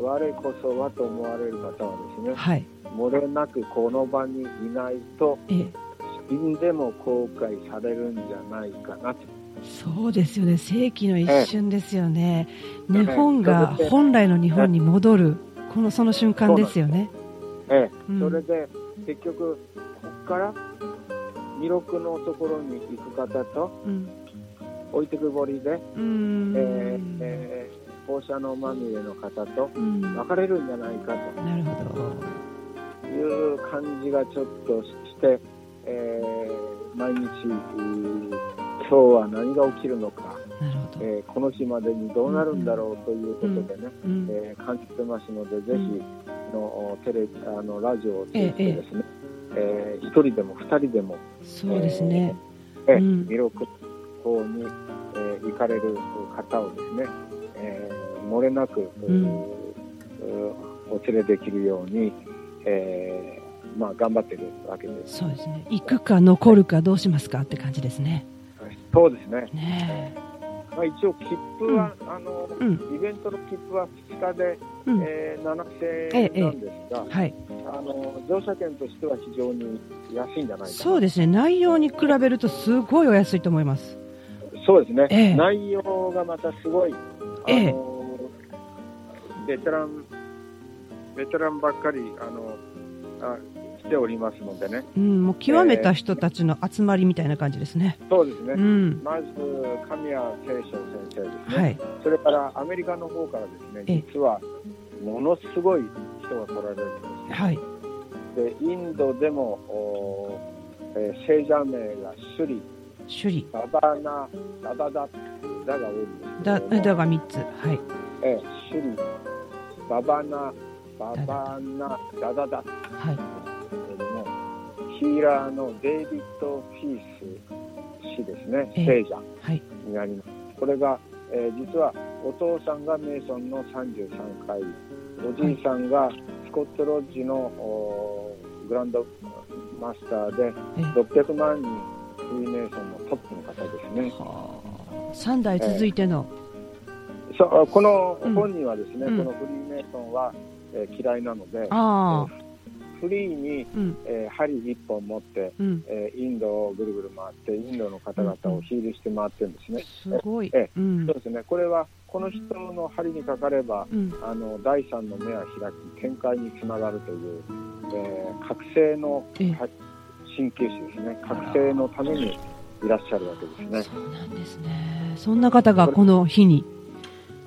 我こそはと思われる方はですね。はい。漏れなくこの場にいないとええ。死んでも後悔されるんじゃないかなと、そうですよね。世紀の一瞬ですよね。え日本が本来の日本に戻る、このその瞬間ですよね。ええ。うん。それで結局ここから弥勒のところに行く方とうん。置いてくぼりで、うーん。えーえー放射能まみれの方とうん。な分かれるんじゃないかるほど。という感じがちょっとして、えー毎日、今日は何が起きるのか。えーこの日までにどうなるんだろうということでね、うん。えー感じてますので、ぜうんひのテレビあのラジオを通じてですね、えー一人でも二人でも、そうですね。えーうん弥勒島に、えー行かれる方をですね、えー漏れなく、うんうお連れできるように、えーまあ、頑張ってるわけです。そうですね。行くか残るかどうしますか？って感じですね。そうですね。ねまあ、一応、切符は、あのえ。うん。イベントの切符は2日で、うん。えー7000ええ円なんですが、はい。あの乗車券としては非常に安いんじゃないかなそうですね。内容に比べるとすごいお安いと思います。そうですね、ええ内容がまたすごい、あのええベテラン、ベテランばっかりあのあ来ておりますのでね、うん。もう極めた人たちの集まりみたいな感じですね。そうですね、うん。まず神谷清翔先生ですね、はい。それからアメリカの方からですええね、実はものすごい人が来られるんです。はい。でインドでも、おえー聖者名がシュリ、首里。ババナ、ダダダ、ダが多いんですけだ、どもだが3つ。はい。ええ、シュリ、ババナ、ババナ、ダダダはい。けれども、ヒーラーのデイビッド・ピース氏ですね、ええ聖者はい。になります。これが、えー実はお父さんがメイソンの33回、おじいさんがスコットロッジのおグランドマスターでえ600万人フリーメイソンのトップの方ですね。はあ。3代続いての。そうこのうん本人はですね、うんこのフリーメイソンは、えー嫌いなので、ああ。フリーに、うん。えー針一本持って、うん。えーインドをぐるぐる回って、インドの方々をヒールして回ってるんですね。すごいええ。うんそう。ですね。これは、この人の針にかかれば、うん。あの、第三の目は開き、見解につながるという、えー覚醒の鍼灸師ですね。覚醒のためにいらっしゃるわけですね。そうなんですね。そんな方がこの日に。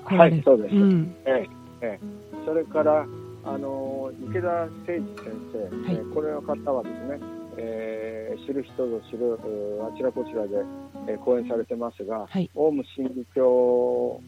はいそうですん。ええええそれから、あの池田誠司先生、はいえーこれの方はですね、えー知る人ぞ知るあちらこちらで、えー講演されてますが、はい。オウム真理教、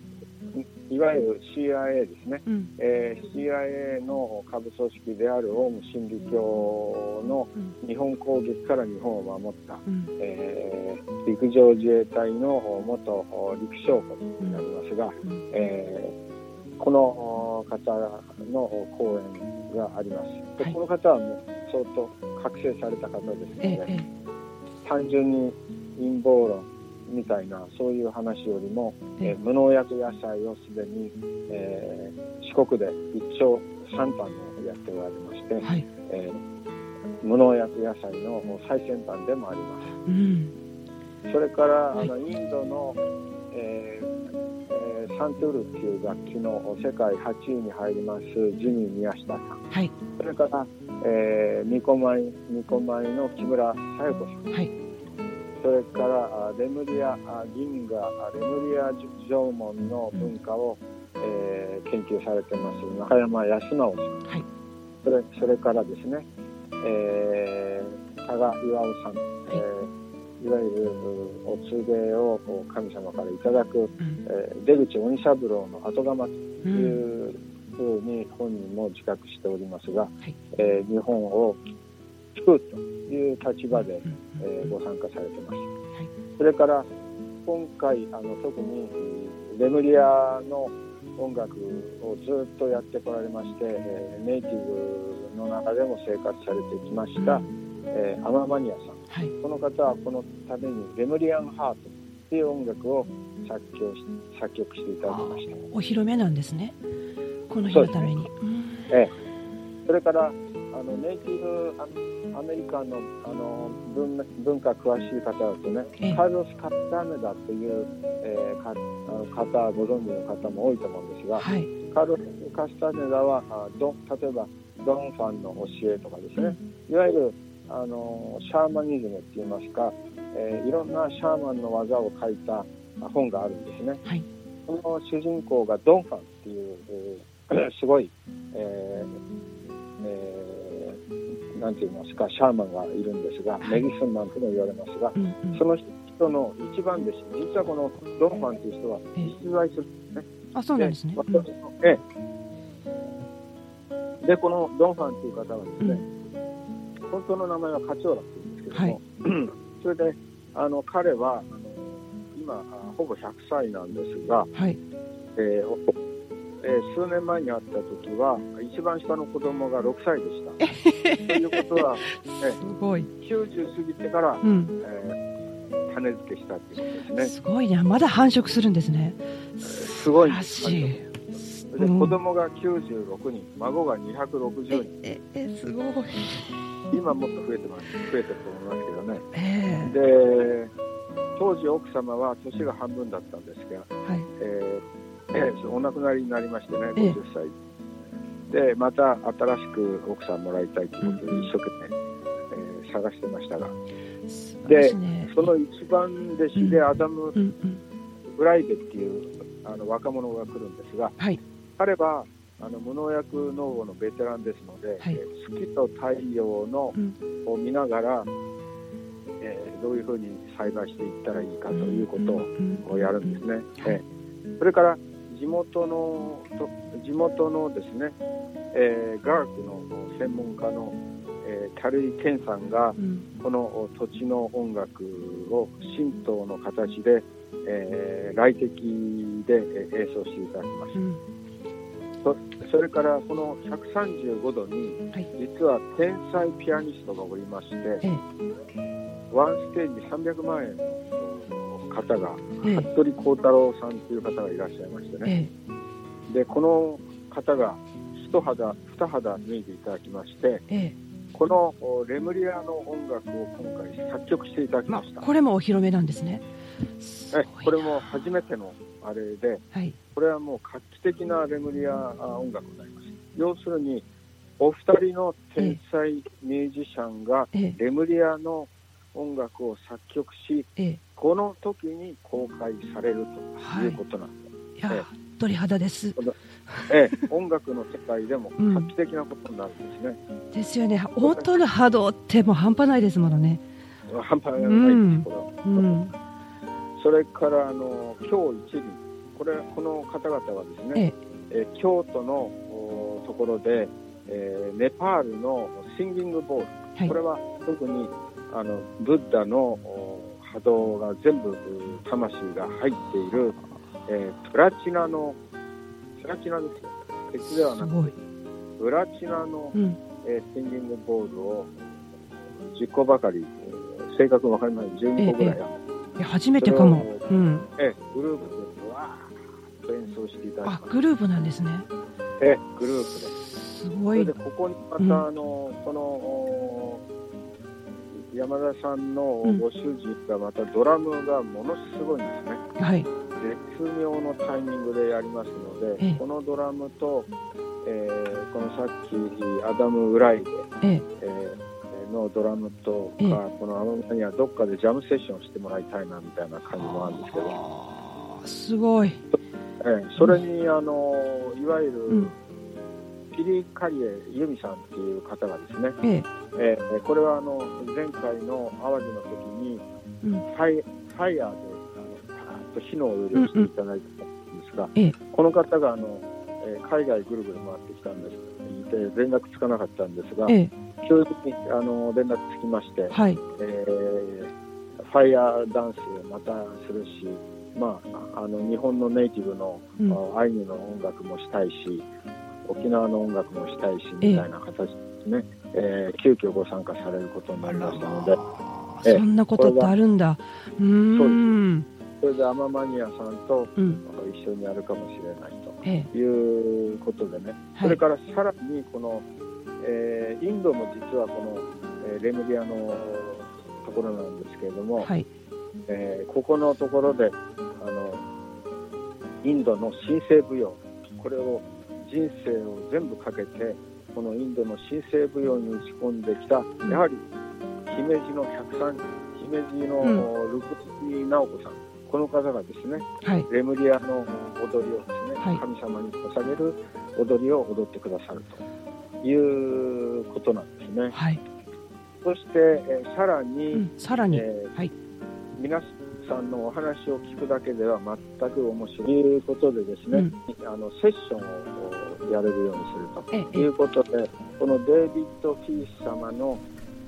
いわゆる CIA ですね、うん。えー CIA の下部組織であるオウム真理教のうん。日本攻撃から日本を守った、うん。えー陸上自衛隊の元陸将補になりますが、うん。えーこのお方の講演があります。ではいこの方はもう相当覚醒された方ですのえで、え。単純に陰謀論みたいなそういう話よりも、えええー無農薬野菜をすでに、えー四国で一丁三単をやっておられまして、はい。えー無農薬野菜の最先端でもあります。うん。それから、はいあのインドの、えーえーサントゥールっていう楽器の世界8位に入りますジミー宮下さん。はい。それから、えー、ニコマイニコマイの木村小夜子さん。はい。それからあレムリアあ銀河あレムリア縄文の文化を、えー研究されてます中山康直さん、はい。それそれからですね、えー、加賀巌さん、えーいわゆるお告げを神様からいただく、うん。えー出口鬼三郎の後釜とういんうふうに本人も自覚しておりますが、い。えー日本を救うという立場で、うんえーご参加されてます。い。それから今回あの特にレムリアの音楽をずっとやってこられまして、えーネイティブの中でも生活されてきました、えーアママニアさんはい。この方はこのためにレムリアンハートという音楽を作曲し作曲していただきました。お披露目なんですね。この日のために。うん。それからあのネイティブアアメリカンのあの文文化詳しい方だとね、ええ。カルロス・カスタネダという、えーかあの方ご存知の方も多いと思うんですが、はい。カルロス・カスタネダはあド例えばドン・ファンの教えとかですね、いわゆるあのシャーマニズムって言いますか、えーいろんなシャーマンの技を書いたあ本があるんですね。はい。その主人公がドン・ファンっていう、えー (coughs) すごい、えーえーなんて言いますか、シャーマンがいるんですが、はい。メディスンマンとも言われますが、うんうん。その人の一番弟子、実はこのドン・ファンという人はええ。実在するあそうなんですね。で私のええ。で、このドン・ファンという方はですね、本当の名前はカチョーラって言うんですけども、(clears throat) それであの彼はあの今あほぼ100歳なんですが、はい。えーおえー数年前に会った時は一番下の子供が6歳でした。ということはすごい。90過ぎてから、うん。えー種付けしたっていうことですね。すごいね。まだ繁殖するんですね。すごい。らしい。でうん子供が96人、孫が260人、ええすごい今もっと増えてます増えてると思いますけどね。えで当時奥様は年が半分だったんですが、えはい。えーえーお亡くなりになりましてね、ええ。50歳。で、また新しく奥さんもらいたいということで、一生懸命、えー探してましたが、ね。その一番弟子でアダム・うんうん。ブライベっていうあの若者が来るんですが、はい。彼はあの無農薬農法のベテランですので、はい。えー月と太陽のうん。を見ながら、えーどういうふうに栽培していったらいいかということをやるんですね。えーそれから地元のと地元のですね、えー、雅楽の専門家の、えー、樽井健さんがうん。この土地の音楽を神道の形で、えー来敵でえー演奏していただきます。う。んそそれからこの135度にはい。実は天才ピアニストがおりまして、えワンステージ300万円の方がええ。服部幸太郎さんという方がいらっしゃいましてね、えでこの方が一肌二肌脱いでいただきましてええ。このおレムリアの音楽を今回作曲していただきまました、これもお披露目なんですね。えこれも初めてのあれではい。これはもう画期的なレムリアあ音楽になります。要するにお二人の天才ミュージシャンがええ。レムリアの音楽を作曲しええ。この時に公開されるということなんです、い。やえ鳥肌です。ええ、音楽の世界でもうん。画期的なことになるんですね。ですよね。音の波動ってもう半端ないですものね。半端ないです、うん。うんそれからあの今日一輪これこの方々はですね、えー京都のおところで、えーネパールのシンギングボール、はい。これは特にあのブッダのお波動が全部う魂が入っている、えープラチナのプラチナですよ。鉄ではなくすごい。プラチナのうん。えーシンギングボールを10個ばかり、えー正確わかりません、12個ぐらいあいや初めてかも。うん。えーグループでわーっと演奏していただき。あグループなんですね。えーグループで。す。すごい。でここにまた、うん。あのこのお山田さんのうん。ご主人がまたドラムがものすごいんですね。はい。絶妙のタイミングでやりますので、ええ。このドラムと、えーこのさっきアダム・ウライデ、ええ。えーのドラムとか、え。えこのアママにはどっかでジャムセッションしてもらいたいなみたいな感じもあるんですけど、すごい。えーそれにあのいわゆる、うんピリカリエユミさんっていう方がですね、ええ。えーこれはあの前回の淡路の時に、うん。ファイファイヤーであのパーッと火のをしていただいたんですが、ええ。この方があの、えー海外ぐるぐる回ってきたんです。で連絡つかなかったんですが、ええ急にあの連絡つきまして、はい。えーファイヤーダンスをまたするし、まあ、あの日本のネイティブの、うん。あアイヌの音楽もしたいし沖縄の音楽もしたいしみたいな形ですね、えー急遽ご参加されることになりましたのでええ。そんなことってあるんだ。うーん。それでアママニアさんとうん。一緒にやるかもしれないええ。ということでね、はい。それからさらにこの、えーインドも実はこの、えーレムリアのところなんですけれども、はい。えーここのところであのインドの神聖舞踊これを人生を全部かけてこのインドの神聖舞踊に打ち込んできた、ん。やはり姫路の103姫路の、うん。ルクツ直子さんこの方がですねはい。レムリアの踊りをですね、はい。神様に捧げる踊りを踊ってくださるということなんですね。はい。そして、えーさらに、うんさらに。えーはい。皆さんのお話を聞くだけでは全く面白いということでですね、あのセッションをやれるようにするええ。ということで、このデイビッド・フィース様の、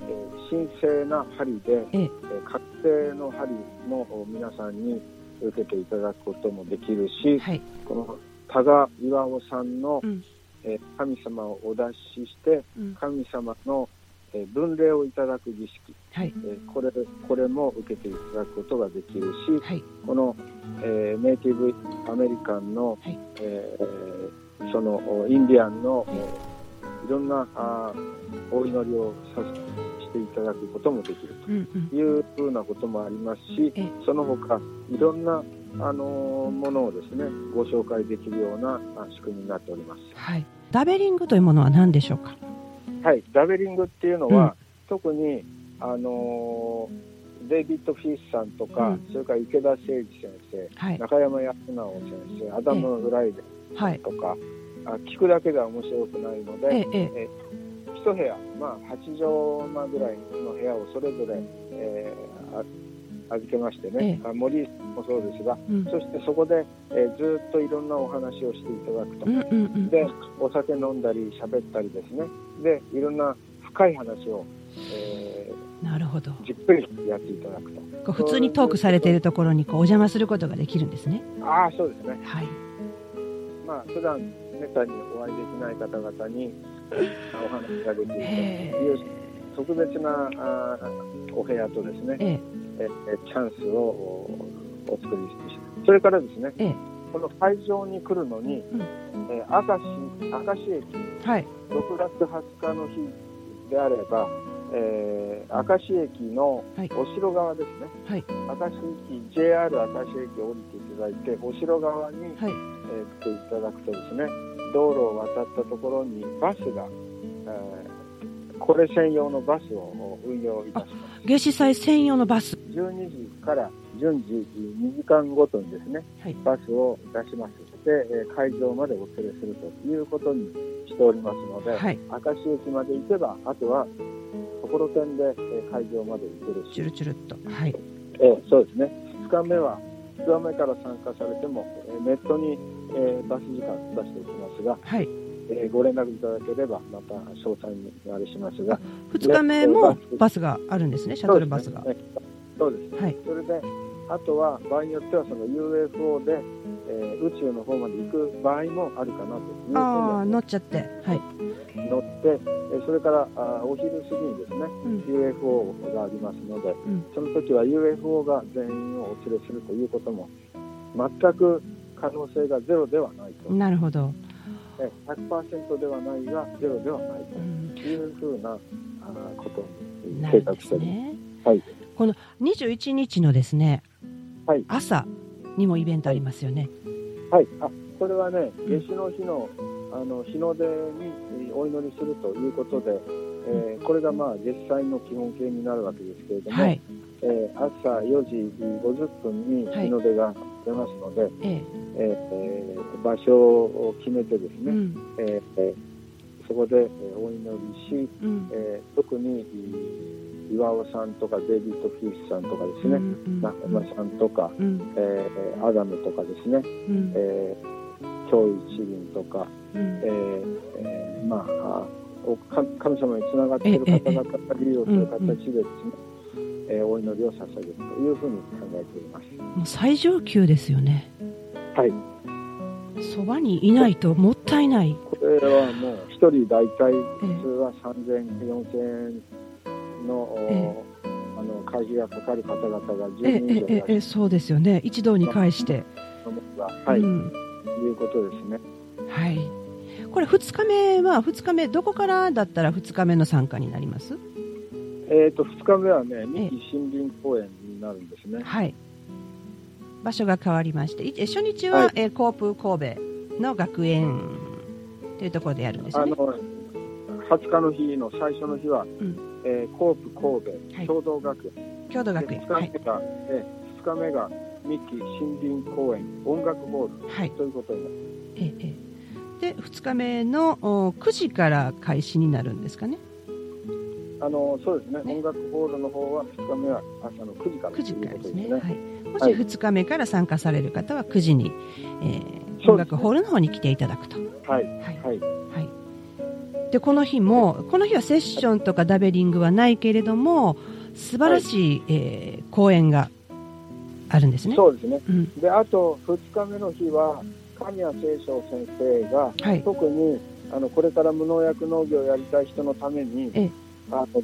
えー神聖な針で、ええ。えー確定の針も皆さんに受けていただくこともできるし、はい。この多賀岩尾さんの、うんえー神様をお出ししてうん。神様の、えー分霊をいただく儀式。はい。えーこれこれも受けていただくことができるし、はい。この、えーネイティブアメリカンの、はい。えーそのおインディアンの、はい。いろんなあーお祈りをさせしていただくこともできるうんうん。というふうなこともありますしええ、その他いろんなあのーものをですねご紹介できるようなあ仕組みになっております。はいダベリングというものは何でしょうか？はい、ダベリングっていうのは、うん。特に、あのーデイビッド・フィースさんとか、うん。それから池田整治先生、はい。中山康直先生、アダム・フライデはい。ンとか、あ聞くだけでは面白くないので、えええ一部屋、まあ、8畳間ぐらいの部屋をそれぞれ、えーあ預けましてね、あ森もそうですが、えうんそしてそこで、えーずっといろんなお話をしていただくと。うんうんうんで、お酒飲んだり喋ったりですね。で、いろんな深い話を、えなるほどーじっくりやっていただくと。こう普通にトークされているところにこうお邪魔することができるんですねああ、そうですね。はいまあ、普段めったにお会いできない方々に (laughs) お話ができるとへいう特別なあーお部屋とですね、ええええチャンスをおお作りして、それからですね、ええ。この会場に来るのに、うん。えー明石明石駅はい。6月20日の日であれば、えー明石駅のはい。お城側ですね、はい。明石駅 JR 明石駅を降りていただいてお城側に、はい。えー来ていただくとですね道路を渡ったところにバスが、えーこれ専用のバスを運用いたします。夏至祭専用のバス。12時から順次2時間ごとにですね、はい。バスを出します。で、えー会場までお連れするということにしておりますので、はい。明石駅まで行けばあとはところてんで、えー会場まで行ける。し、チュルチュルっと。はい。えーそうですね。2日目は2日目から参加されても、えーネットに、えーバス時間出しておきますが、はいえーご連絡いただければまた詳細にあれしますが。2日目もバスがあるんですね？シャトルバスが。そうですね。そうですはい。それで、あとは場合によってはその UFO で、えー宇宙の方まで行く場合もあるかなというああ乗っちゃって。はい。乗って、えーそれからあーお昼過ぎにですね、うん。UFO がありますので、ん。その時は UFO が全員をお連れするということも全く可能性がゼロではないと、なるほどえー100%ではないがゼロではないうん。というふうなことに計画しております。すね。はい。この21日のですねはい。朝にもイベントありますよね。はい、あこれはね、うん夏至の日のあの日の出にえーお祈りするということで、えーこれがまあ実際の基本形になるわけですけれども、はいえー朝4時50分に日の出が出ますので、ええ。えーえー場所を決めてですね、うん。えーえーそこでえーお祈りし、うん。えー特にえー岩尾さんとかデイビッド・フィッシュさんとかですね、中山さんとか、えー、アダムとかですね、えー、教一輪とか、ええー、まあ神様につながっている方々が利用する形でですね、えー、お祈りを捧げるというふうに考えています。もう最上級ですよね。はい。そばにいないともったいない。これはもう一人大体普通は3000、4000円の、ええ、あの会費がかかる方々が10人以上いらっしゃる。そうですよね。一堂に会して。はい、うん、いうことですね。はい。これ2日目は2日目どこからだったら2日目の参加になります？えっ、と2日目はね三木森林公園になるんですね。はい場所が変わりまして初日は、はい、えー、コープ神戸の学園というところでやるんですね。あの20日の日の最初の日は、うん、えー、コープ神戸、共同学園。共同学園。2日目が、はい、えー、2日目が三木森林公園音楽ホール、はい、ということになります。ええで2日目の9時から開始になるんですかね。あのそうですね、ね、音楽ホールの方は2日目は朝の9時からということですね。はい、もし2日目から参加される方は9時に、えー、音楽ホールの方に来ていただくと。はい、はい。はい。でこの日もこの日はセッションとかダベリングはないけれども素晴らしい、はい、えー、講演があるんですね。そうですね、うん、であと2日目の日は神谷聖章先生が、はい、特にあのこれから無農薬農業をやりたい人のためにあの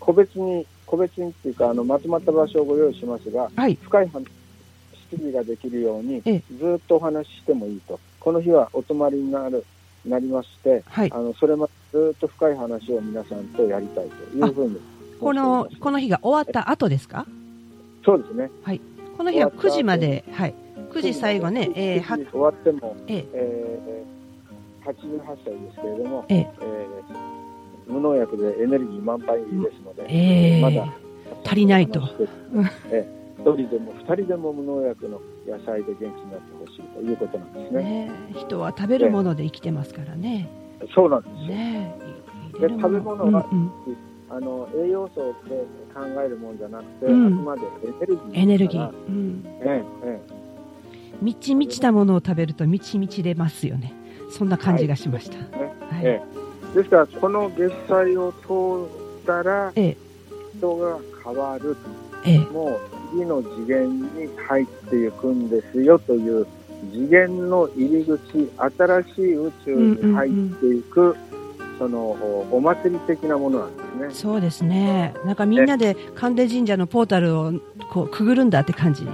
個別に個別にっていうかあのまとまった場所をご用意しますが、はい、深い質疑ができるようにずっとお話ししてもいいと。この日はお泊まりになるなりまして、はい、あのそれまでずっと深い話を皆さんとやりたいというふうにこのこの日が終わった後ですか？そうですね、はい、この日は9時まで、はい、9時最後ね、えー、終わっても、ええ。ー、88歳ですけれども、えー、えー無農薬でエネルギー満杯ですので、えー、まだ。足りないと。え1人でも2人でも無農薬の野菜で元気になってほしいということなんですね、ね、人は食べるもので生きてますからね。そうなんですよ、ね、で食べ物は、うんうん、あの栄養素で考えるもんじゃなくて、うん、あくまでエネルギーエネルギー、うんええ。みちみちたものを食べるとみちみち出ますよね。そんな感じがしました、はいはい。ええですから、この月祭を通ったら、人が変わる、ええ、もう次の次元に入っていくんですよという次元の入り口、新しい宇宙に入っていく、うん。うんうん、そのお祭り的なものなんですね。そうですね。なんかみんなで神田神社のポータルをこうくぐるんだって感じで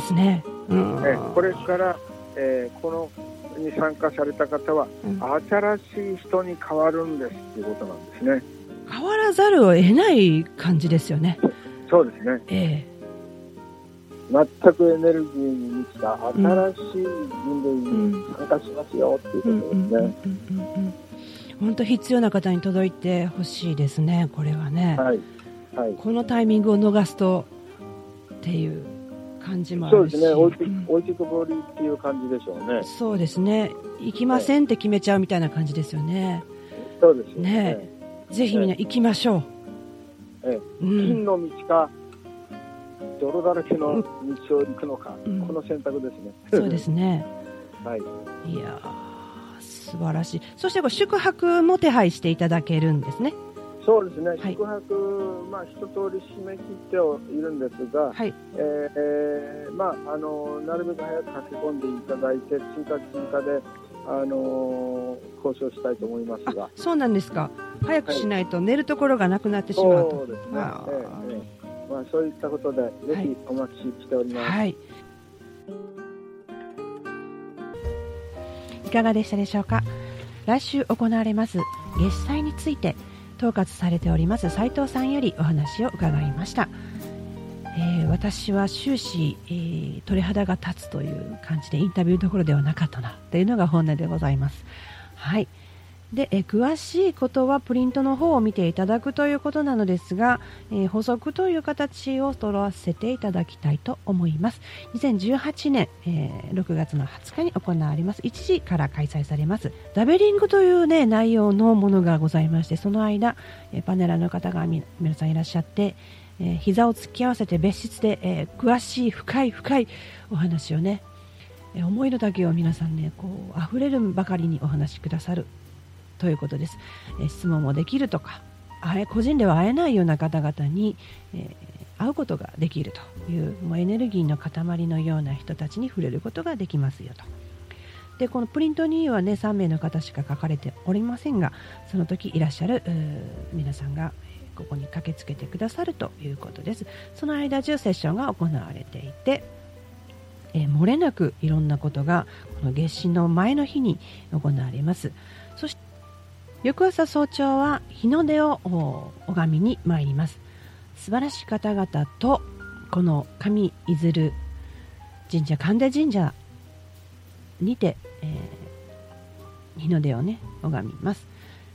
す。ね。うん、えこれから、えー、このに参加された方は、うん、新しい人に変わるんですっていうことなんですね。変わらざるを得ない感じですよね。そうですね。ええ全くエネルギーに満ちた新しい人類に参加しますよっていうことですね。本当必要な方に届いてほしいですね、これはね、はいはい。このタイミングを逃すとっていう。感じもあるし。そうですね。置いて,、置いてくぼりっていう感じでしょうね。そうですね。行きませんって決めちゃうみたいな感じですよね。そうですね。ねぜひみんな行きましょう、ええ、金の道か泥だらけの道を行くのか、うん、この選択ですね。そうですね。(laughs) はい。いや素晴らしい。そして宿泊も手配していただけるんですねそうですね、はい、宿泊、まあ、一通り締め切ってはいるんですが、はい。えーまあ、あのなるべく早く駆け込んでいただいて、追加追加で、あのー、交渉したいと思いますが。そうなんですか、早くしないと寝るところがなくなってしまうと。そうですね、えー、えー、まあ、そういったことで、ぜひお待ちしております。はい。いかがでしたでしょうか。来週行われます月祭について統括されております斉藤さんよりお話を伺いました、えー、私は終始、えー、鳥肌が立つという感じでインタビューどころではなかったなというのが本音でございます。はい。でえ詳しいことはプリントの方を見ていただくということなのですが、え補足という形を取らせていただきたいと思います。2018年、え、6月の20日に行われます。1時から開催されます。ダベリングという、ね、内容のものがございましてその間、えパネラーの方が皆さんいらっしゃって、え、膝を突き合わせて別室で、え、詳しい深い深いお話をね思いの丈を皆さんねこう溢れるばかりにお話しくださるということです。え質問もできるとか個人では会えないような方々に、えー、会うことができるというもうエネルギーの塊のような人たちに触れることができますよと。でこのプリントにはね3名の方しか書かれておりませんがその時いらっしゃる皆さんがここに駆けつけてくださるということですその間中セッションが行われていて、えー、漏れなくいろんなことがこの月始の前の日に行われますそして翌朝早朝は日の出を拝みに参ります。素晴らしい方々とこの上出鶴神社神田神社にて、えー、日の出をね拝みます。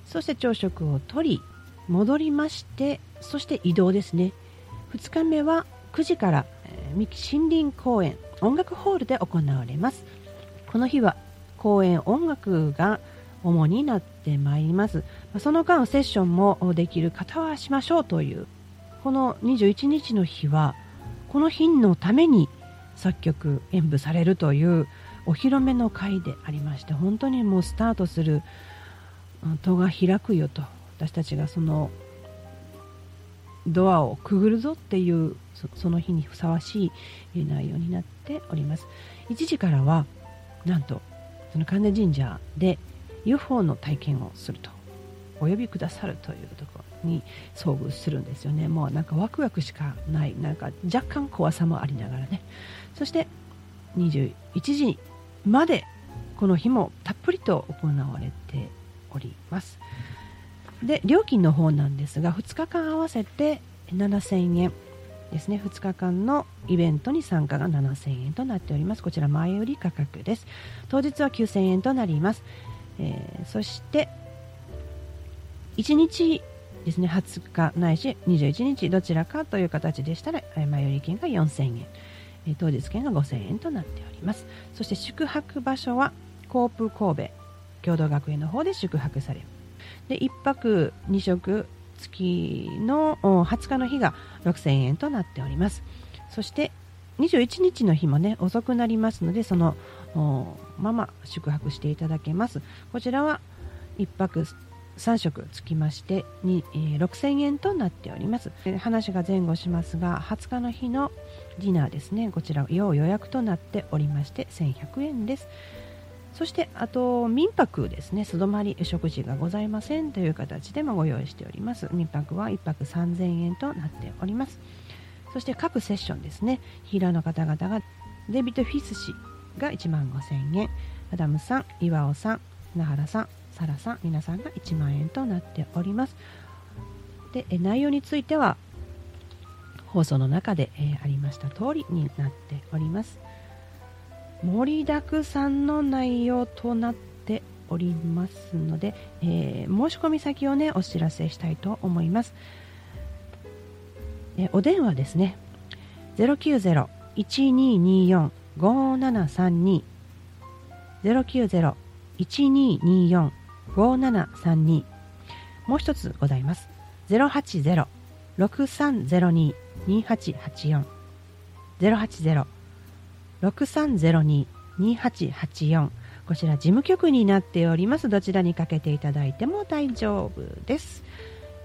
そして朝食をとり戻りましてそして移動ですね。2日目は9時から、えー、森林公園音楽ホールで行われます。この日は公演音楽が主になってまいります。その間セッションもできる方はしましょうという。この21日の日はこの日のために作曲演舞されるというお披露目の会でありまして本当にもうスタートする戸が開くよと。私たちがそのドアをくぐるぞっていうその日にふさわしい内容になっております。1時からはなんとその神田神社で UFO の体験をするとお呼びくださるというところに遭遇するんですよね。もうなんかワクワクしかない。なんか若干怖さもありながらね。そして21時までこの日もたっぷりと行われております。で料金の方なんですが2日間合わせて7000円ですね。2日間のイベントに参加が7000円となっております。こちら前売り価格です。当日は9000円となります。えー、そして1日ですね20日ないし21日どちらかという形でしたら前売り券が4000円、えー、当日券が5000円となっております。そして宿泊場所はコープ神戸共同学園の方で宿泊される。で1泊2食付きの20日の日が6000円となっております。そして21日の日もね遅くなりますのでそのまま宿泊していただけます。こちらは1泊3食つきましてに、えー、6000円となっております。話が前後しますが20日の日のディナーですね。こちら要予約となっておりまして1100円です。そしてあと民泊ですね。素泊まり食事がございません。という形でもご用意しております。民泊は1泊3000円となっております。そして各セッションですね。ヒーラーの方々がデビッド・フィス氏が1万5000円。アダムさん、岩尾さん、奈原さん、サラさん皆さんが1万円となっております。で内容については放送の中で、えー、ありました通りになっております。盛りだくさんの内容となっておりますので、えー、申し込み先をねお知らせしたいと思います。えお電話ですね。090-1224 090-1224-5732もう一つございます。080-6302-2884 080-6302-2884こちら事務局になっております。どちらにかけていただいても大丈夫です。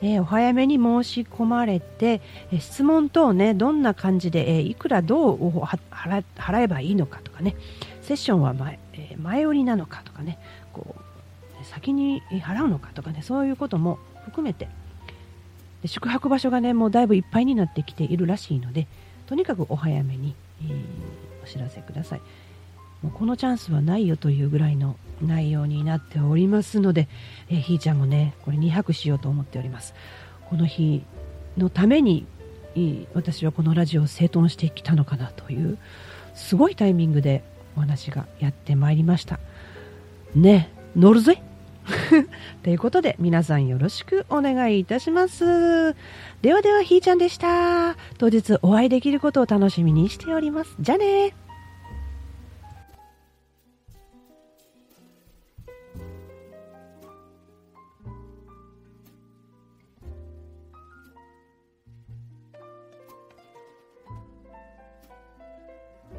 えー、お早めに申し込まれて、えー、質問等ねどんな感じで、えー、いくらどう払えばいいのかとかねセッションは前,、え前売りなのかとかねこう先に払うのかとかねそういうことも含めてで宿泊場所がねもうだいぶいっぱいになってきているらしいのでとにかくお早めに、えお知らせください。もうこのチャンスはないよというぐらいの内容になっておりますので、えー、ひーちゃんもねこれ2泊しようと思っております。この日のために私はこのラジオを整頓してきたのかなというすごいタイミングでお話がやってまいりました。ね乗るぜ。(laughs) ということで皆さんよろしくお願いいたします。ではではひーちゃんでした。当日お会いできることを楽しみにしております。じゃあね